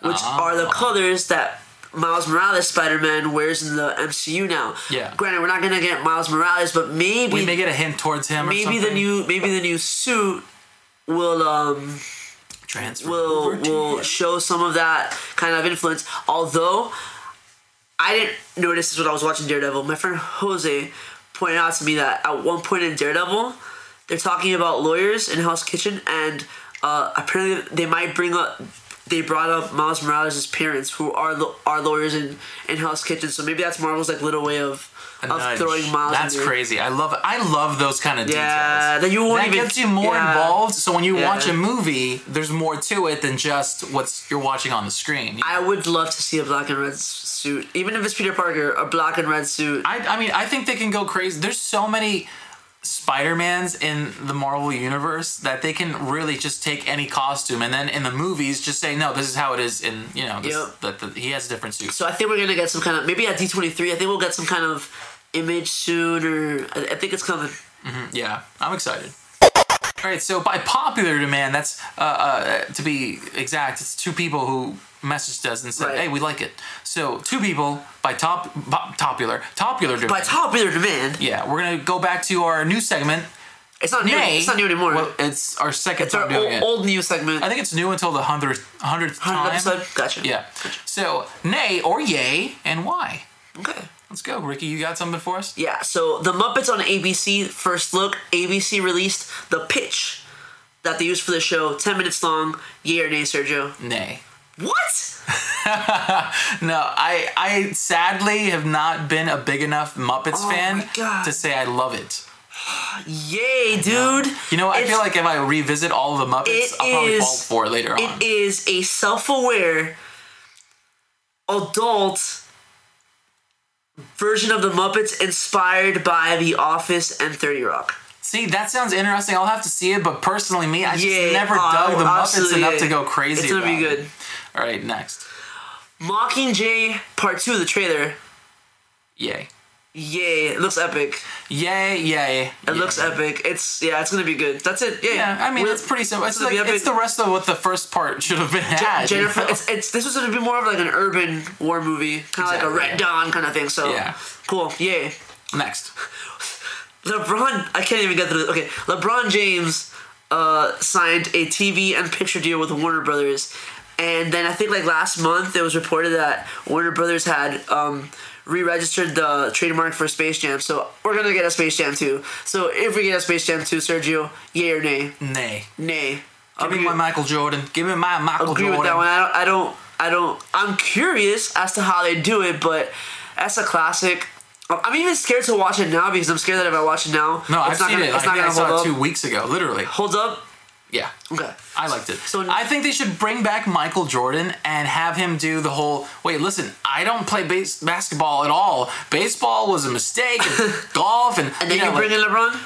which are the colors that Miles Morales Spider Man wears in the MCU now. Yeah. Granted, we're not gonna get Miles Morales, but maybe We may get a hint towards him. or maybe the new maybe the new suit will um transfer will will show some of that kind of influence. Although I didn't notice this when I was watching Daredevil. My friend Jose pointed out to me that at one point in Daredevil, they're talking about lawyers in Hell's Kitchen, and uh, apparently they might bring up. They brought up Miles Morales' parents, who are are lawyers in, in Hell's Kitchen. So maybe that's Marvel's like little way of A of nudge. throwing Miles. That's crazy. I love I love those kind of Yeah, details. that you won't that even- gets you more yeah. involved. So when you Yeah. watch a movie, there's more to it than just what's you're watching on the screen. I would love to see a black and red suit, even if it's Peter Parker, a black and red suit. I, I mean, I think they can go crazy. There's so many Spider-Mans in the Marvel universe that they can really just take any costume and then in the movies just say, no, this is how it is in, you know, this, Yep. that that he has a different suit. So I think we're gonna get some kind of maybe at D twenty three. I think we'll get some kind of image soon, or I, I think it's coming. Yeah, I'm excited. All right, so by popular demand, that's uh, uh, to be exact, it's two people who messaged us and said, Right. "Hey, we like it." So two people by top po- popular popular demand. By popular demand, yeah, we're gonna go back to our new segment. it's not new. Nay, it's not new anymore. Well, it's our second it's our old, it. old news segment. I think it's new until the hundredth hundredth time. episode. Gotcha. Yeah. So nay or yay and why? Okay. Let's go, Ricky. You got something for us? Yeah. So the Muppets on ABC first look. ABC released the pitch that they used for the show. Ten minutes long. Yay or nay, Sergio? Nay. What? No, I I sadly have not been a big enough Muppets Oh fan to say I love it. Yay, dude. You know, I It's- feel like if I revisit all of the Muppets, I'll probably is- fall for it later on. It is a self-aware adult version of the Muppets inspired by The Office and 30 Rock. See, that sounds interesting. I'll have to see it, but personally, me, I just Yeah, never uh, dug the Muppets enough yeah. to go crazy. It's gonna be about it. All right, next. Mockingjay Part 2 of the trailer. Yay. Yay, it looks epic. Yay, yay. It looks epic. It's yeah, it's gonna be good. That's it. Yeah, Yeah, I mean, We're- it's pretty simple. It's, like, it's the rest of what the first part should have been had. you Jennifer, know? it's, it's this was gonna be more of like an urban war movie, kind of like a Red yeah. Dawn kind of thing. So Yeah. cool. Yay. Next. LeBron, I can't even get through. Okay, LeBron James uh, signed a TV and picture deal with Warner Brothers, and then I think like last month it was reported that Warner Brothers had um, re-registered the trademark for Space Jam. So we're gonna get a Space Jam 2. So if we get a Space Jam 2, Sergio, yay or nay? Nay. Nay. Give me Agree- my Michael Jordan. Give me my Michael agree Jordan. with that one. I don't, I don't. I don't. I'm curious as to how they do it, but that's a classic. I'm even scared to watch it now because I'm scared that if I watch it now, No, I've not seen gonna, it. It's I not gonna saw hold it up. two weeks ago, literally. Holds up. Yeah. Okay. I liked it. So- I think they should bring back Michael Jordan and have him do the whole. Wait, listen, I don't play base, basketball at all. Baseball was a mistake. And golf and, And then you you, bring like- in LeBron.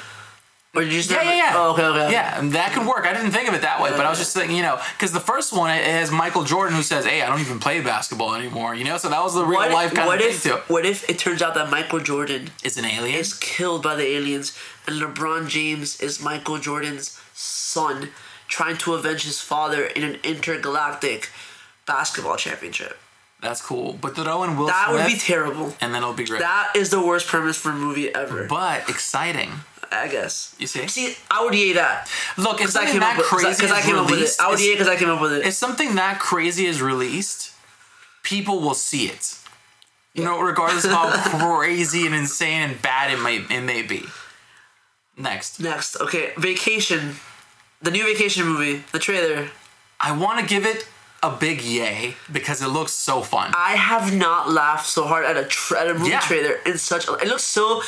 Or did you just Yeah, have- yeah, yeah. Oh, okay, okay. Yeah, that could work. I didn't think of it that way, but I was just thinking, you know, because the first one it has Michael Jordan who says, "Hey, I don't even play basketball anymore," you know. So that was the real What, life kind what of if thing to what if it turns out that Michael Jordan It's an alien. is killed by the aliens and LeBron James is Michael Jordan's son trying to avenge his father in an intergalactic basketball championship? That's cool. But throw in Will That Smith, would be terrible. and then it'll be great. That is the worst premise for a movie ever. but exciting. I guess. You see? See, I would yay that Look, if because I something came that up with crazy because I came up with it. I would yay because I came up with it. if something that crazy is released, people will see it. You know, regardless of how crazy and insane and bad it may it may be. Next, Next, okay, Vacation, the new Vacation movie, the trailer. I want to give it a big yay because it looks so fun. I have not laughed so hard at a tra- at a movie Yeah. trailer in such. A, it looks so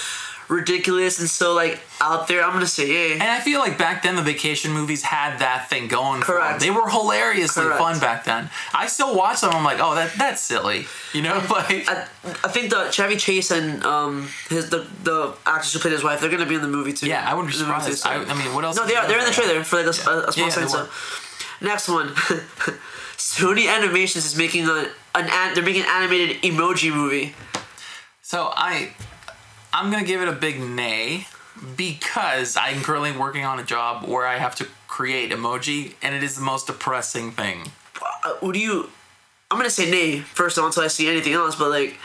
ridiculous and so like out there. I'm gonna say yeah. And I feel like back then the vacation movies had that thing going for Correct. them. They were hilariously Correct. fun back then. I still watch them. I'm like, oh, that that's silly. You know, like I, I think the Chevy Chase and um his the the actress who played his wife they're gonna be in the movie too. yeah, I wouldn't be In the movie surprised. too, so- I, I mean, what else? No, they are. They're in the trailer for like a, s- a- a small Yeah, scene. they So, were. next one, Sony Animations is making a an, an they're making an animated emoji movie. So I, I'm gonna give it a big nay because I'm currently working on a job where I have to create emoji, and it is the most depressing thing. Uh, what do you? I'm gonna say nay first until I see anything else. But like,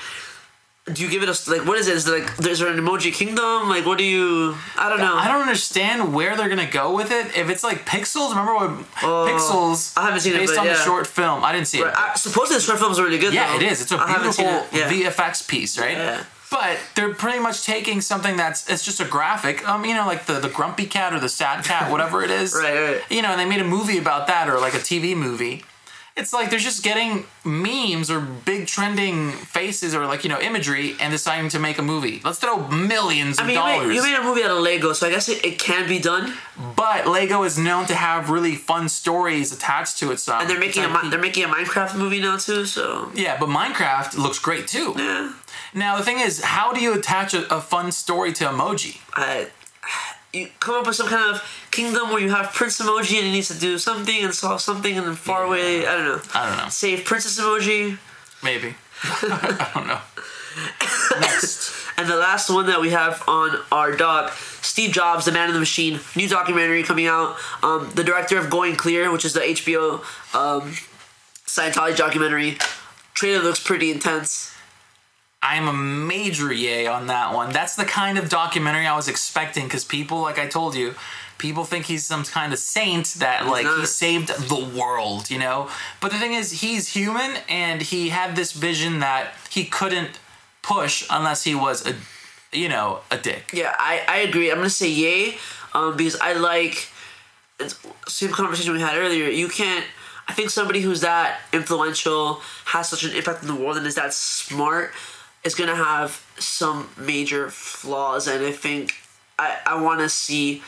do you give it a like? What is it? Is it like is there an emoji kingdom? Like, what do you? I don't know. I don't understand where they're gonna go with it. If it's like Pixels, remember when Pixels? I haven't seen it, based on the short film. I didn't see it. I, supposedly the short film's really good. Yeah, though. it is. It's a beautiful it. Yeah. VFX piece, right? Yeah. But they're pretty much taking something that's it's just a graphic, um, you know, like the the grumpy cat or the sad cat, whatever it is. Right, right. You know, and they made a movie about that or like a TV movie. It's like they're just getting memes or big trending faces or like you know imagery and deciding to make a movie. Let's throw millions of I mean, you dollars. made, you made a movie out of Lego, so I guess it, it can be done. but Lego is known to have really fun stories attached to it. So And they're making a it's like- Mi- they're making a Minecraft movie now too. So yeah, but Minecraft looks great too. yeah, Now the thing is, how do you attach a, a fun story to emoji? I you come up with some kind of kingdom where you have Prince Emoji and he needs to do something and solve something and then far away. I don't know. I don't know. Save Princess Emoji. Maybe. I don't know. Next. And the last one that we have on our doc, Steve Jobs, The Man in the Machine, new documentary coming out. Um, the director of Going Clear, which is the HBO um, Scientology documentary. Trailer looks pretty intense. I'm a major yay on that one. That's the kind of documentary I was expecting because people, like I told you, people think he's some kind of saint that like he saved the world, you know. But the thing is, he's human and he had this vision that he couldn't push unless he was a, you know, a dick. Yeah, I, I agree. I'm gonna say yay, um, because I like it's same conversation we had earlier. You can't. I think somebody who's that influential has such an impact in the world and is that smart is gonna have some major flaws. And I think I I want to see.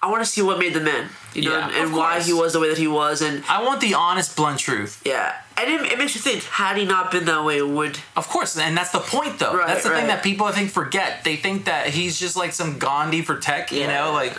I want to see what made the man, you know, Yeah, and, and why he was the way that he was, and I want the honest, blunt truth. yeah, and it, it makes you think: had he not been that way, would Of course, and that's the point, though. Right, that's the right. thing that people I think forget. They think that he's just like some Gandhi for tech, you Yeah. know, like.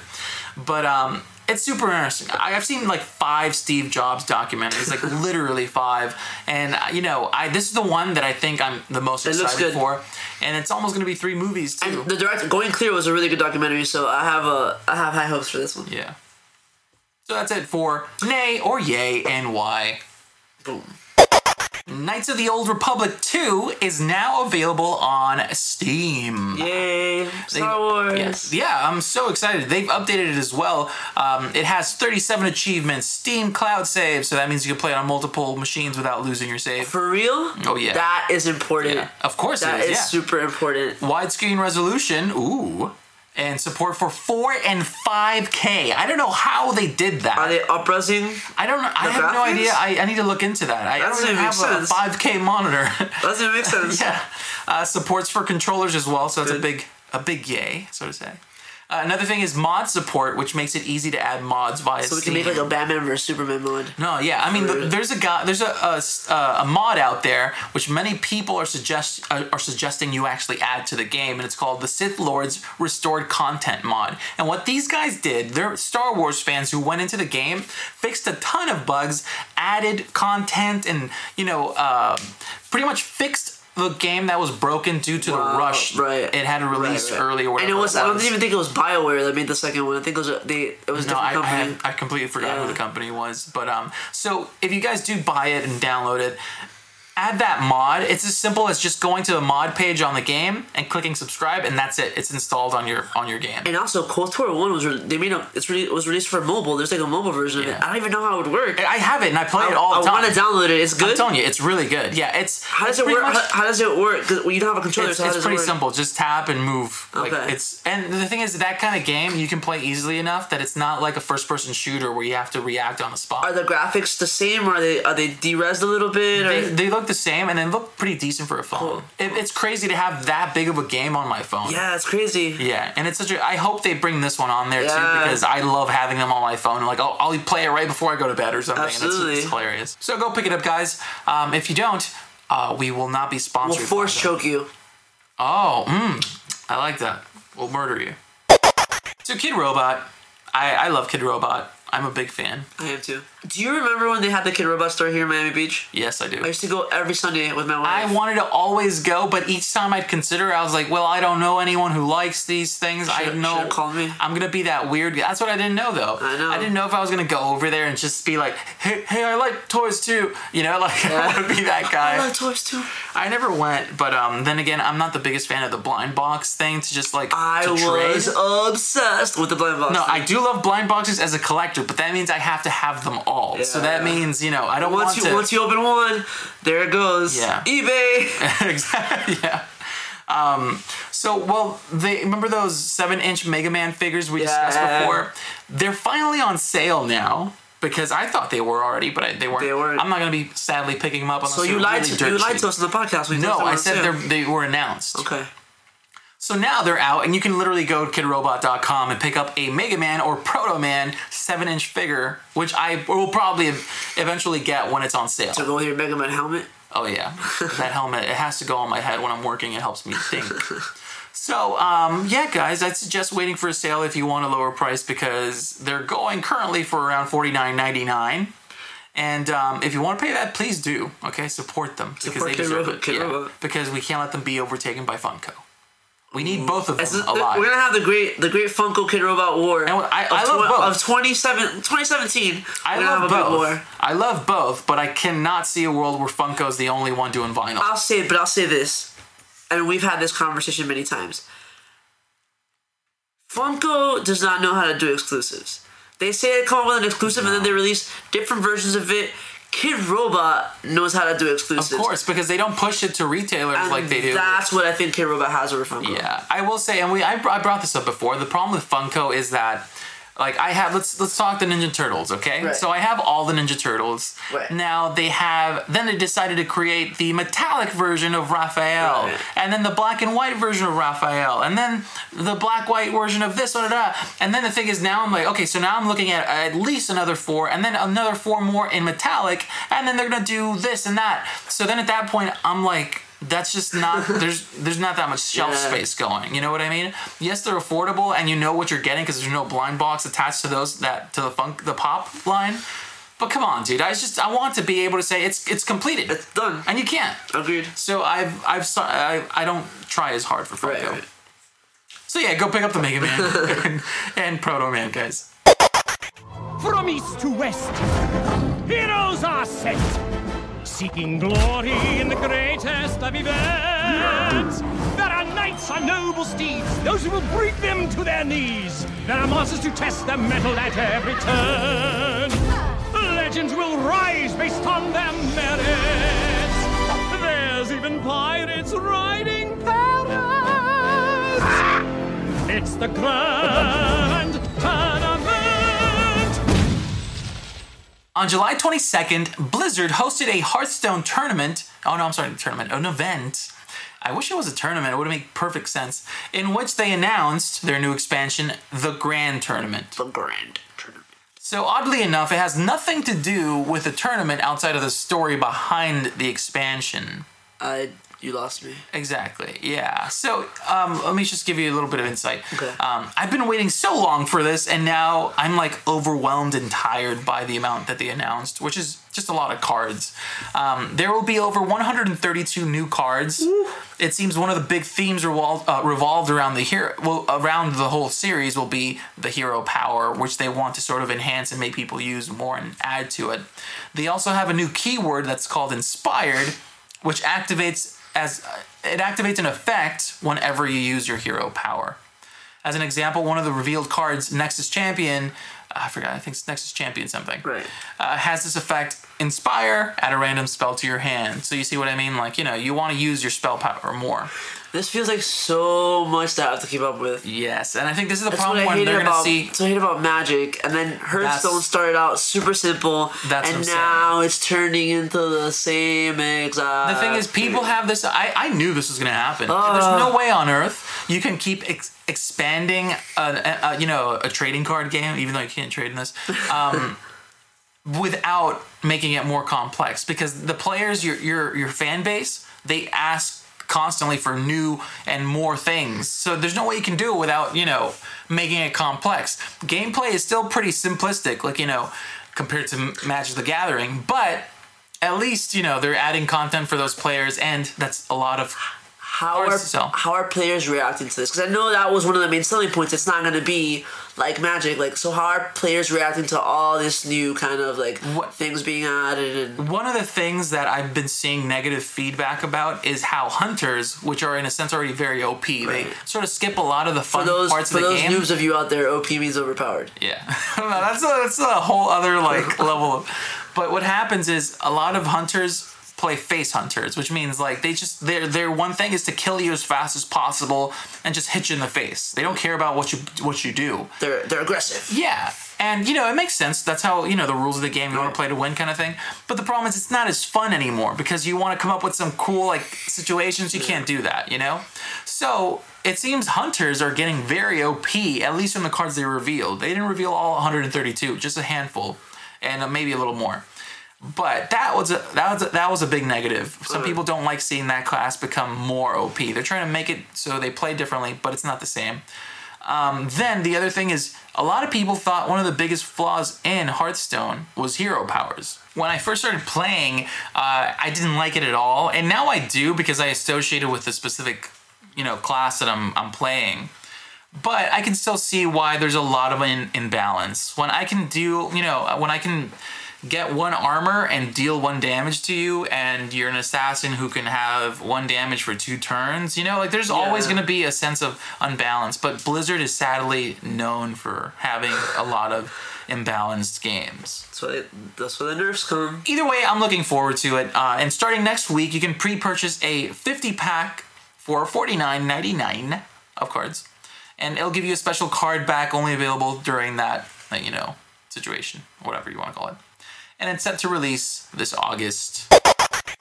But um, it's super interesting. I've seen like five Steve Jobs documentaries, like literally five, and uh, you know, I this is the one that I think I'm the most It excited for, and it's almost going to be three movies too. and the director going clear was a really good documentary. So I have a I have high hopes for this one. yeah. So that's it for nay or yay and why. Boom. Knights of the Old Republic 2 is now available on Steam. Yay! Star Wars. Yeah, yeah, I'm so excited. They've updated it as well. Um, it has 37 achievements, Steam Cloud Save, so that means you can play it on multiple machines without losing your save. For real? Oh, yeah. That is important. Yeah, of course That it is. is yeah. super important. Widescreen resolution, ooh, and support for 4 and 5K. I don't know how they did that. Are they uprising? I don't know. I have no idea. I, I need to look into that. I, That doesn't have a sense. 5K monitor. That Doesn't make sense. yeah, uh, supports for controllers as well, so it's a big a big yay, so to say. Uh, another thing is mod support, which makes it easy to add mods via So we can Steam. make like a Batman versus Superman mod. No, yeah, I mean, th- there's a guy, there's a, a uh, a mod out there which many people are suggest uh, are suggesting you actually add to the game, and it's called the Sith Lords Restored Content mod. And what these guys did, they're Star Wars fans who went into the game, fixed a ton of bugs, added content, and you know, uh, pretty much fixed the game that was broken due to the rush. right. It had to release Right, right. early or whatever. And it was, it I don't even think it was Bioware that made the second one. I think it was a, they it was a No, different I, I, have, I completely forgot who the company was. But um, so if you guys do buy it and download it, add that mod. It's as simple as just going to the mod page on the game and clicking subscribe, and that's it. It's installed on your on your game. and also, KOTOR One was re- they made a it's re- it was released for mobile. There's like a mobile version of it. I don't even know how it would work. I have it and I play it all I the time. I want to download it. It's good. I'm telling you, it's really good. Yeah, it's how does it's it work? much- How, how does it work? Because you don't have a controller. it's, so it's pretty it simple. Just tap and move. Like Okay. it's and the thing is that kind of game you can play easily enough that it's not like a first person shooter where you have to react on the spot. Are the graphics the same? Or are they are they derezzed a little bit? They, they look the same and they look pretty decent for a phone. Cool. It, it's crazy to have that big of a game on my phone. yeah, it's crazy. Yeah, and it's such a. I hope they bring this one on there too because I love having them on my phone. Like, oh, I'll play it right before I go to bed or something. Absolutely. it's, it's hilarious. So go pick it up, guys. Um, if you don't, uh, we will not be We'll sponsored. force by them. choke you. Oh, mm, I like that. We'll murder you. So Kid Robot, I I love Kid Robot. I'm a big fan. I am too. Do you remember when they had the Kid Robot store here in Miami Beach? Yes, I do. I used to go every Sunday with my wife. I wanted to always go, but each time I'd consider, I was like, "Well, I don't know anyone who likes these things. I Should- know should've called me. I'm gonna be that weird." guy. That's what I didn't know, though. I know. I didn't know if I was gonna go over there and just be like, "Hey, hey, I like toys too." You know, like I want to be that guy. I like toys too. I never went, but um, then again, I'm not the biggest fan of the blind box thing to just like I to trade. was obsessed with the blind box. No, thing. I do love blind boxes as a collector, but that means I have to have them all. so that Yeah. means you know I don't Once want you to. once you open one, there it goes. Yeah. eBay. exactly. Yeah. Um, so, well, they remember those seven-inch Mega Man figures we discussed before? They're finally on sale now because I thought they were already, but I, they weren't. They weren't. I'm not going to be sadly picking them up So you lied really to you lied to us on the podcast. We No, I said they're, they were announced. Okay. So now they're out, and you can literally go to kidrobot.com and pick up a Mega Man or Proto Man 7 inch figure, which I will probably eventually get when it's on sale. So go with your Mega Man helmet. Oh yeah, that helmet. It has to go on my head when I'm working. It helps me think. So um, yeah, guys, I'd suggest waiting for a sale if you want a lower price because they're going currently for around forty nine ninety nine. And um, if you want to pay that, please do. Okay, support them because Support they deserve Robot- it. Kid Yeah, Robot. because we can't let them be overtaken by Funko. We need both of them alive. We're gonna have the great the great Funko Kid Robot War And I- I love tw- both. of 27, 2017. I love both. war. I love both, but I cannot see a world where Funko's the only one doing vinyl. I'll say, but I'll say this, and we've had this conversation many times. Funko does not know how to do exclusives. They say they come up with an exclusive and then they release different versions of it. Kid Robot knows how to do exclusives. Of course, because they don't push it to retailers And like they do. That's what I think Kid Robot has over Funko. Yeah, I will say, and we I, I brought this up before. The problem with Funko is that, like, I have let's let's talk the Ninja Turtles, okay? Right. So I have all the Ninja Turtles. Right. Now they have. Then they decided to create the metallic version of Raphael, Right. and then the black and white version of Raphael, and then the black white version of this, da, da, da. and then the thing is now I'm like, okay, so now I'm looking at at least another four, and then another four more in metallic, and then they're gonna do this and that. So then at that point, I'm like. That's just not there's there's not that much shelf Yeah. space going. You know what I mean? Yes, they're affordable, and you know what you're getting because there's no blind box attached to those that to the funk the pop line. But come on, dude! I just I want to be able to say it's it's completed, It's done. and you can't. Agreed. So I've I've I, I don't try as hard for Funko. Right, right. So yeah, go pick up the Mega Man and, and Proto Man, guys. From east to west, heroes are sent. Seeking glory in the greatest of events. There are knights on noble steeds, those who will bring them to their knees. There are monsters to test their mettle at every turn. Legends will rise based on their merits. There's even pirates riding parrots. It's the grand On July 22nd, Blizzard hosted a Hearthstone tournament. Oh no, I'm sorry, tournament, an event. I wish it was a tournament. It would make perfect sense. In which they announced their new expansion, the Grand Tournament. The grand tournament. So oddly enough, it has nothing to do with the tournament outside of the story behind the expansion. Uh, you lost me. Exactly. Yeah. So um, let me just give you a little bit of insight. Okay. Um, I've been waiting so long for this, and now I'm like overwhelmed and tired by the amount that they announced, which is just a lot of cards. Um, there will be over 132 new cards. It seems one of the big themes revolved, uh, revolved around the hero, well, around the whole series will be the hero power, which they want to sort of enhance and make people use more and add to it. They also have a new keyword that's called inspired, which activates as it activates an effect whenever you use your hero power. As an example, one of the revealed cards, Nexus Champion, I forgot, I think it's Nexus Champion something, Right. uh, has this effect Inspire, add a random spell to your hand. So you see what I mean? Like, you know, you want to use your spell power more. This feels like so much that I have to keep up with. Yes, and I think this is the That's problem when they're going to about. see. That's what I hate about Magic, and then Hearthstone started out super simple, That's and now it's turning into the same exact. The thing is, people have this. I, I knew this was going to happen. Uh. There's no way on earth you can keep ex- expanding, a, a, a, you know, a trading card game, even though you can't trade in this, um, without making it more complex. Because the players, your your your fan base, they ask constantly for new and more things. So there's no way you can do it without you know making it complex. Gameplay is still pretty simplistic, like you know, compared to Magic the Gathering, but at least you know they're adding content for those players and that's a lot of how are sell. how are players reacting to this? Because I know that was one of the main selling points. It's not going to be like Magic. Like, so how are players reacting to all this new kind of like What- things being added and one of the things that i've been seeing negative feedback about is how hunters which are in a sense already very op they sort of skip a lot of the fun those parts for of the those game noobs of you out there? OP means overpowered. yeah that's a, that's a whole other like level of but what happens is a lot of hunters play face hunters which means like they just their their one thing is to kill you as fast as possible and just hit you in the face they don't care about what you what you do They're they're aggressive. Yeah. And you know, it makes sense. That's how, you know, the rules of the game you want to play to win kind of thing. But the problem is it's not as fun anymore because you want to come up with some cool like situations. You can't do that, you know? So it seems hunters are getting very OP, at least from the cards they revealed. They didn't reveal all 132, just a handful. And maybe a little more. But that was a that was a, that was a big negative. Some people don't like seeing that class become more OP. They're trying to make it so they play differently, but it's not the same. Um, then the other thing is, a lot of people thought one of the biggest flaws in Hearthstone was hero powers. When I first started playing, uh, I didn't like it at all, and now I do because I associate it with the specific, you know, class that I'm I'm playing. But I can still see why there's a lot of in, imbalance. When I can do, you know, when I can get one armor and deal one damage to you, and you're an assassin who can have one damage for two turns, you know, like there's always going to be a sense of unbalance. But Blizzard is sadly known for having a lot of imbalanced games. That's why that's where the nerfs come. Either way, I'm looking forward to it. Uh, and starting next week, you can pre-purchase a 50 pack for $49.99 of cards, and it'll give you a special card back only available during that, you know, situation, whatever you want to call it. And it's set to release this August.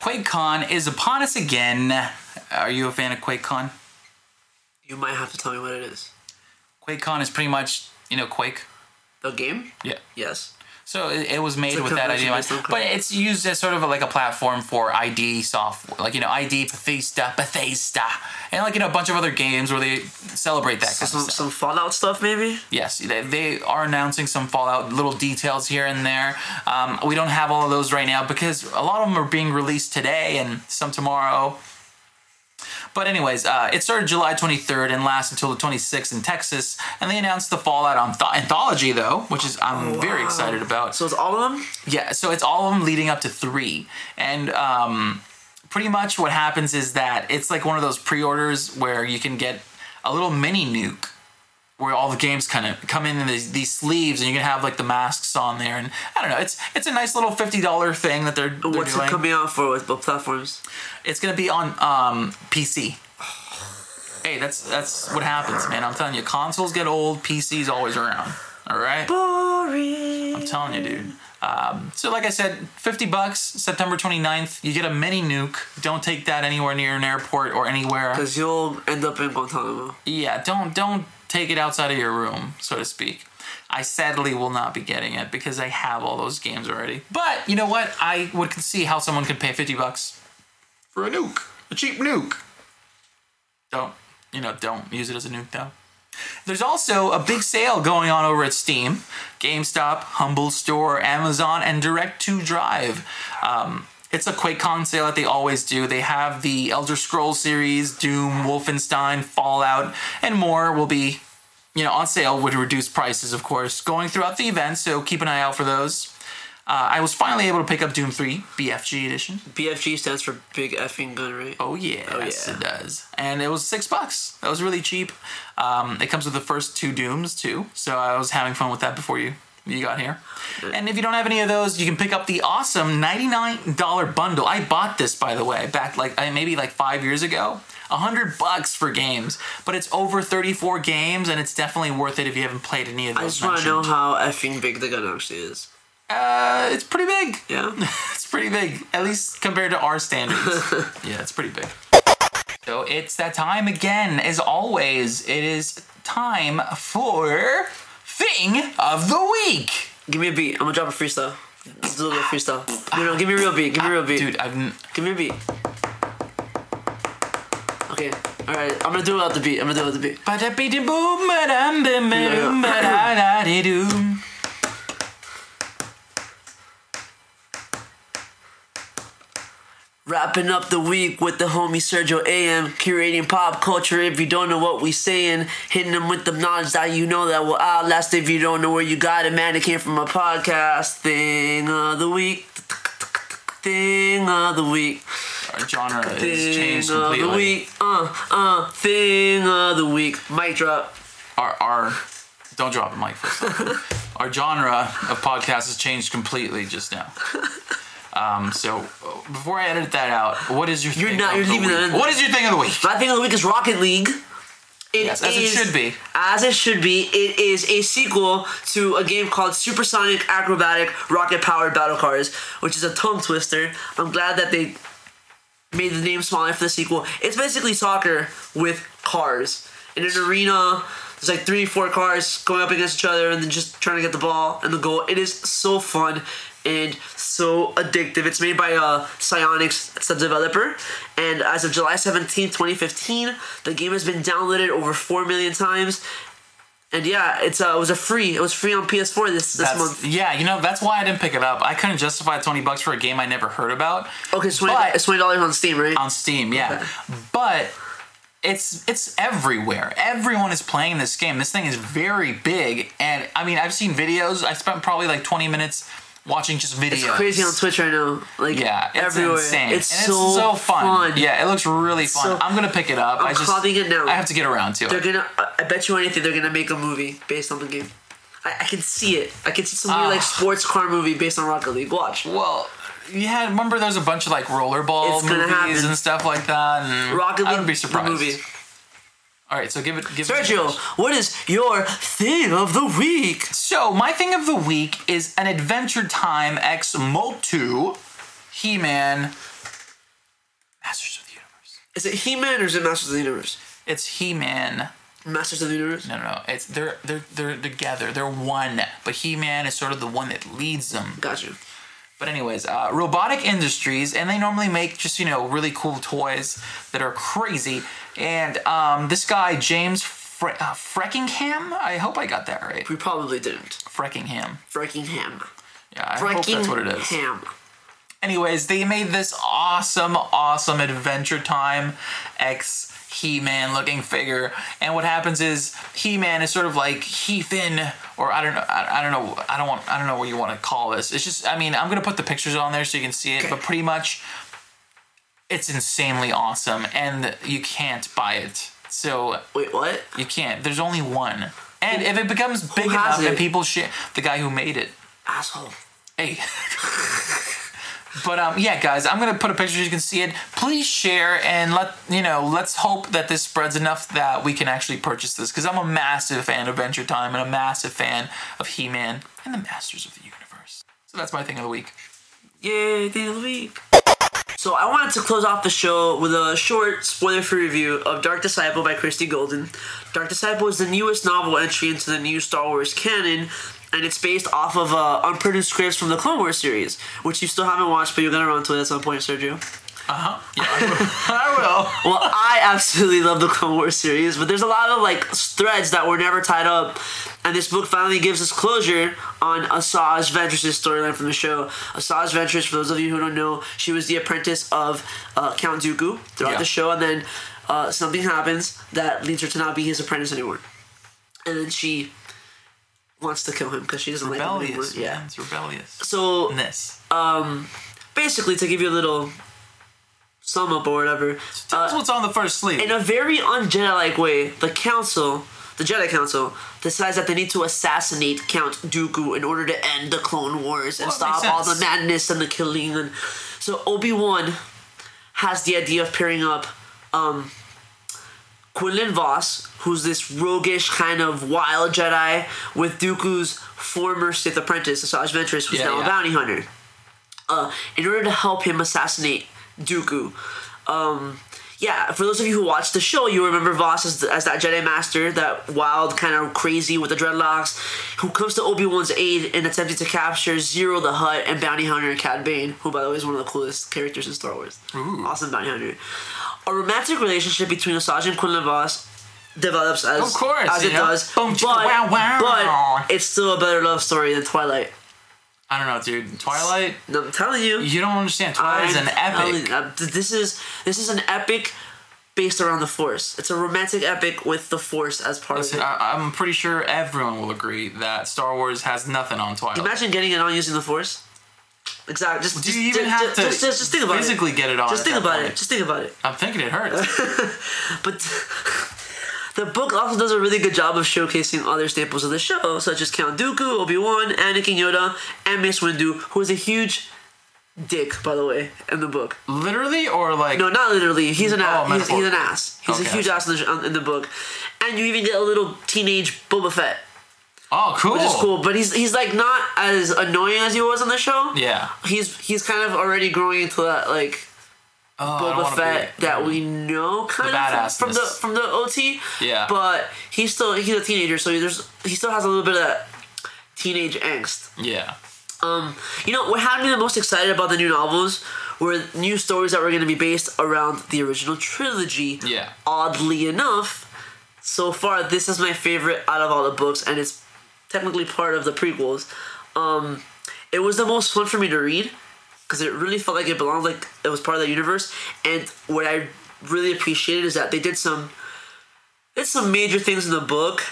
QuakeCon is upon us again. Are you a fan of QuakeCon? You might have to tell me what it is. QuakeCon is pretty much, you know, Quake. The game? Yeah. Yes. So it, it was made It's with that idea, in mind. convention-based but it's used as sort of like a platform for ID software, like you know ID Bethesda, Bethesda, and like you know a bunch of other games where they celebrate that kind Some of stuff. some Fallout stuff maybe. Yes, they, they are announcing some Fallout little details here and there. Um, we don't have all of those right now because a lot of them are being released today and some tomorrow. But anyways, uh, it started July 23rd and lasts until the 26th in Texas. And they announced the Fallout Anth- anthology though, which is I'm very excited about. So it's all of them. Yeah, so it's all of them leading up to three, and um, pretty much what happens is that it's like one of those pre-orders where you can get a little mini nuke, where all the games kind of come in in these, these sleeves, and you can have like the masks on there, and I don't know, it's it's a nice little fifty dollar thing that they're, they're What's doing. it coming out for with both platforms? It's gonna be on um, PC. Hey, that's that's what happens, man. I'm telling you, consoles get old, PC's always around. All right. Boring. I'm telling you, dude. Um, so, like I said, 50 bucks, September 29th. You get a mini nuke. Don't take that anywhere near an airport or anywhere. Because you'll end up in Guantanamo. Yeah, don't don't take it outside of your room, so to speak. I sadly will not be getting it because I have all those games already. But you know what? I would see how someone could pay 50 bucks for a nuke, a cheap nuke. Don't you know? Don't use it as a nuke though. There's also a big sale going on over at Steam, GameStop, Humble Store, Amazon, and Direct to Drive. Um, it's a QuakeCon sale that they always do. They have the Elder Scrolls series, Doom, Wolfenstein, Fallout, and more will be, you know, on sale with reduced prices, of course, going throughout the event. So keep an eye out for those. Uh, I was finally able to pick up Doom 3 BFG edition. BFG stands for Big Effing Gun, right? Oh yeah, yes yeah. it does. And it was six bucks. That was really cheap. Um, it comes with the first two Dooms too, so I was having fun with that before you you got here. And if you don't have any of those, you can pick up the awesome ninety nine dollar bundle. I bought this by the way back like maybe like five years ago. A hundred bucks for games, but it's over thirty four games, and it's definitely worth it if you haven't played any of those. I just want to know how effing big the gun actually is. Uh, it's pretty big. Yeah. It's pretty big, at least compared to our standards. yeah, it's pretty big. So it's that time again. As always, it is time for Thing of the Week. Give me a beat. I'm gonna drop a freestyle. Let's do a little freestyle. No, no, give me a real beat. Give me a real beat. Dude, I've. n- Give me a beat. Okay. All right. I'm gonna do it without the beat. I'm gonna do it without the beat. Wrapping up the week with the homie Sergio AM, curating pop culture. If you don't know what we saying, hitting them with the knowledge that you know that will outlast. If you don't know where you got it, man, it came from a podcast. Thing of the week, thing of the week, Our genre has thing changed of the week. Uh, uh, thing of the week. Mic drop. Our, our don't drop the mic for a our genre of podcast has changed completely just now. Um, so before I edit that out, what is your You're thing not- of you're the leaving week? that in. What is your thing of the week? My thing of the week is Rocket League. It Yes, as it should be. As it should be. It is a sequel to a game called Supersonic Acrobatic Rocket Powered Battle Cars, which is a tongue twister. I'm glad that they made the name smaller for the sequel. It's basically soccer with cars. In an arena, there's like three, four cars going up against each other and then just trying to get the ball and the goal. It is so fun and so addictive. It's made by uh, Psyonix, it's the developer. And as of July 17th, 2015, the game has been downloaded over 4 million times. And yeah, it's uh, it was a free. It was free on PS4 this this That's, month. yeah, you know that's why I didn't pick it up. I couldn't justify twenty bucks for a game I never heard about. Okay, it's 20 But- it's twenty dollars on Steam, right? on Steam, yeah. Okay. But it's it's everywhere. Everyone is playing this game. This thing is very big, and I mean, I've seen videos. I spent probably like twenty minutes watching just videos. It's crazy on Twitch right now. Like Yeah, it's everywhere. insane. It's and so, it's so fun. fun. Yeah, it looks really fun. So- I'm gonna pick it up. I I'm just copying it now. I have to get around to They're it. gonna. I bet you anything. They're gonna make a movie based on the game. I, I can see it. I can see some Ah. like sports car movie based on Rocket League. Watch. Well, yeah, remember there's a bunch of like rollerball movies happen. and stuff like that. And Rocket I League wouldn't be the surprised. movie. All right, so give it. Give it. Sergio, what is your thing of the week? So my thing of the week is an Adventure Time X Motu He-Man Masters of the Universe. Is it He-Man or is it Masters of the Universe? It's He-Man. Masters of the Universe. No, no, no. It's they're they're they're together. They're one. But He-Man is sort of the one that leads them. Got you. But anyways, uh, Robotic Industries, and they normally make just you know really cool toys that are crazy. And um, this guy James Fre- uh, Freckingham, I hope I got that right. We probably didn't. Freckingham. Freckingham. Yeah, I hope that's what it is. Ham. Anyways, they made this awesome, awesome Adventure Time X He-Man looking figure, and what happens is He-Man is sort of like He-Fin, or I don't know, I, I don't know, I don't want, I don't know what you want to call this. It's just, I mean, I'm gonna put the pictures on there so you can see it, but pretty much, it's insanely awesome, and you can't buy it. So Wait, what? you can't. There's only one. And if it becomes big enough and people share, the guy who made it. Asshole. Hey. but um, yeah, guys, I'm gonna put a picture so you can see it. Please share and let you know. Let's hope that this spreads enough that we can actually purchase this because I'm a massive fan of Adventure Time and a massive fan of He-Man and the Masters of the Universe. So that's my thing of the week. Yay, thing of the week. So I wanted to close off the show with a short spoiler-free review of Dark Disciple by Christie Golden. Dark Disciple is the newest novel entry into the new Star Wars canon, and it's based off of uh, unproduced scripts from the Clone Wars series, which you still haven't watched, but you're gonna run to it at some point, Sergio. Uh huh. Yeah, I will. I will. Well, I absolutely love the Clone Wars series, but there's a lot of like threads that were never tied up, and this book finally gives us closure on Asajj Ventress' storyline from the show. Asajj Ventress, for those of you who don't know, she was the apprentice of uh, Count Dooku throughout Yeah. the show, and then uh, something happens that leads her to not be his apprentice anymore, and then she wants to kill him because she doesn't like him anymore. Rebellious. Yeah. It's rebellious. So This. Um, basically, to give you a little sum up or whatever. Tell us uh, what's on the first sleeve. in a very un-Jedi-like way, the Council, the Jedi Council, decides that they need to assassinate Count Dooku in order to end the Clone Wars and Well, stop all the madness and the killing. And so Obi Wan has the idea of pairing up um, Quinlan Vos, who's this roguish kind of wild Jedi, with Dooku's former Sith apprentice, Asajj Ventress, who's Yeah, now yeah. a bounty hunter, uh, in order to help him assassinate Dooku. Um, yeah, for those of you who watched the show, you remember Vos as, as that Jedi Master, that wild, kind of crazy with the dreadlocks, who comes to Obi Wan's aid in attempting to capture Ziro the Hutt and bounty hunter Cad Bane, who, by the way, is one of the coolest characters in Star Wars. Awesome bounty hunter. A romantic relationship between Asajj and Quinlan Vos develops as Of course, as it know. does, Boom, but, wow, wow. but it's still a better love story than Twilight. I don't know, dude. Twilight. No, I'm telling you. You don't understand. Twilight is an I'm epic. telling- uh, This is this is an epic based around the Force. It's a romantic epic with the Force as part Listen, of it. I, I'm pretty sure everyone will agree that Star Wars has nothing on Twilight. Imagine getting it on using the Force. Exactly. Just, Do just, you even ju- have to just, just, just think about physically it. get it on Just think about point? it. Just think about it. I'm thinking it hurts. But the book also does a really good job of showcasing other staples of the show, such as Count Dooku, Obi Wan, Anakin Yoda, and Mace Windu, who is a huge dick, by the way, in the book. Literally or like No, not literally. He's an Oh, ass. He's, he's an ass. He's a huge ass in the, in the book, and you even get a little teenage Boba Fett, Oh, cool. which is cool. But he's he's like not as annoying as he was on the show. Yeah. He's he's kind of already growing into that like Oh, Boba Fett be- that we know kind of from, from the from the OT. Yeah. But he's still he's a teenager, so there's he still has a little bit of that teenage angst. Yeah. Um, you know what had me the most excited about the new novels were new stories that were going to be based around the original trilogy. Yeah. Oddly enough, so far this is my favorite out of all the books, and it's technically part of the prequels. Um, it was the most fun for me to read because it really felt like it belonged, like it was part of the universe. And what I really appreciated is that they did some, did some major things in the book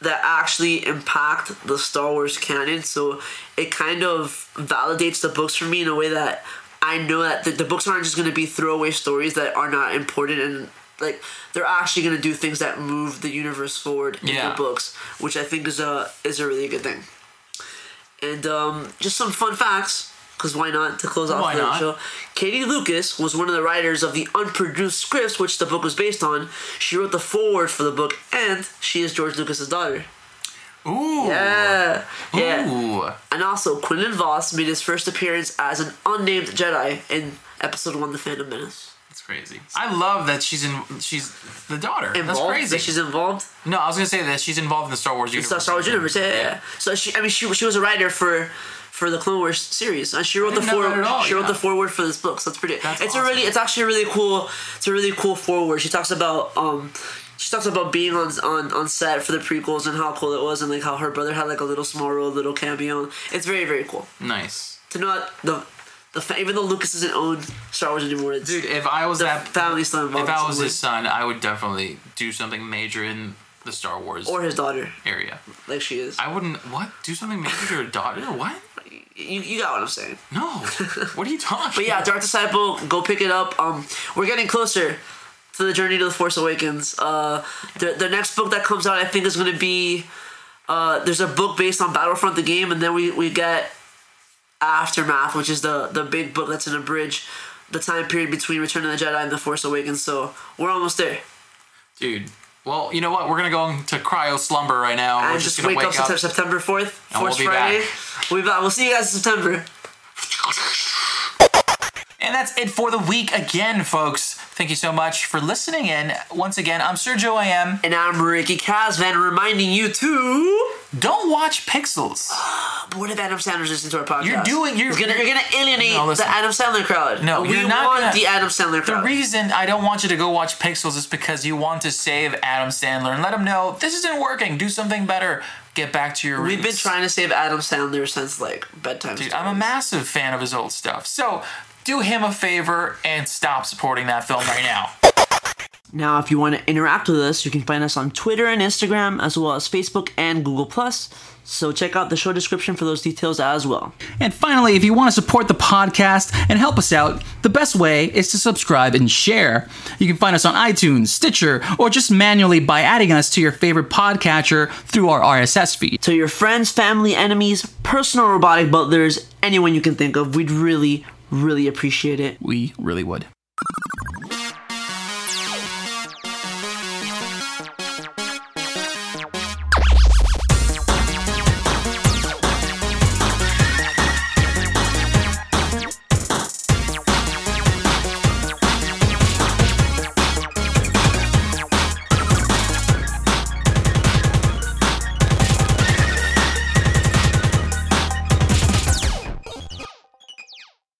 that actually impact the Star Wars canon. So it kind of validates the books for me in a way that I know that the, the books aren't just going to be throwaway stories that are not important and like they're actually going to do things that move the universe forward in Yeah. the books, which I think is a is a really good thing. And um, just some fun facts, because why not to close off Why the not? show? Katie Lucas was one of the writers of the unproduced scripts which the book was based on. She wrote the foreword for the book, and she is George Lucas's daughter. Ooh. Yeah, yeah. Ooh. And also, Quinlan Vos made his first appearance as an unnamed Jedi in Episode One: The Phantom Menace. That's crazy. I love that she's in. She's the daughter. That's crazy. That she's involved. no, I was gonna say that she's involved in the Star Wars universe. Star Wars universe. Yeah, yeah, yeah. So she, I mean, she she was a writer for for the Clone Wars series, and she wrote the didn't know that foreword. at all, She wrote yeah. the foreword for this book, so it's pretty. That's it's a really, it's actually a really cool. It's a really cool foreword. She talks about um. She talks about being on, on on set for the prequels and how cool it was and like how her brother had like a little small role, little cameo. It's very very cool Nice. to know that the The fa- even though Lucas doesn't own Star Wars anymore, it's, Dude, if I was that, still involved. if I was his son, I would definitely do something major in the Star Wars or his daughter, area. like she is. I wouldn't. What? Do something major to your daughter? What? You, you got what I'm saying. No. What are you talking? But yeah, Dark Disciple, go pick it up. Um, we're getting closer to the journey to the Force Awakens. Uh, the the next book that comes out, I think, is going to be. Uh, there's a book based on Battlefront the game, and then we we get Aftermath, which is the the big book that's in a bridge, the time period between Return of the Jedi and the Force Awakens. So we're almost there. dude. Well, you know what? We're gonna go into cryo slumber right now. We're just, just gonna wake wake up, up. September fourth, And we'll Friday. back. We'll be back. Uh, we'll see you guys in September. And that's it for the week again, folks. Thank you so much for listening in. Once again, I'm Sergio I am. And I'm Ricky Casvan reminding you to. Don't watch Pixels. But what if Adam Sandler's listening to our podcast? You're doing- you're- gonna you're gonna alienate No, the Adam Sandler crowd. No, we you're not want gonna- the Adam Sandler crowd. The reason I don't want you to go watch Pixels is because you want to save Adam Sandler and let him know this isn't working. Do something better. Get back to your We've been trying to save Adam Sandler since like bedtime. Dude, I'm a massive fan of his old stuff. So do him a favor and stop supporting that film right now. Now, if you want to interact with us, you can find us on Twitter and Instagram, as well as Facebook and Google Plus. So check out the show description for those details as well. And finally, if you want to support the podcast and help us out, the best way is to subscribe and share. You can find us on iTunes, Stitcher, or just manually by adding us to your favorite podcatcher through our RSS feed. To your friends, family, enemies, personal robotic butlers, anyone you can think of, we'd really, really appreciate it. We really would.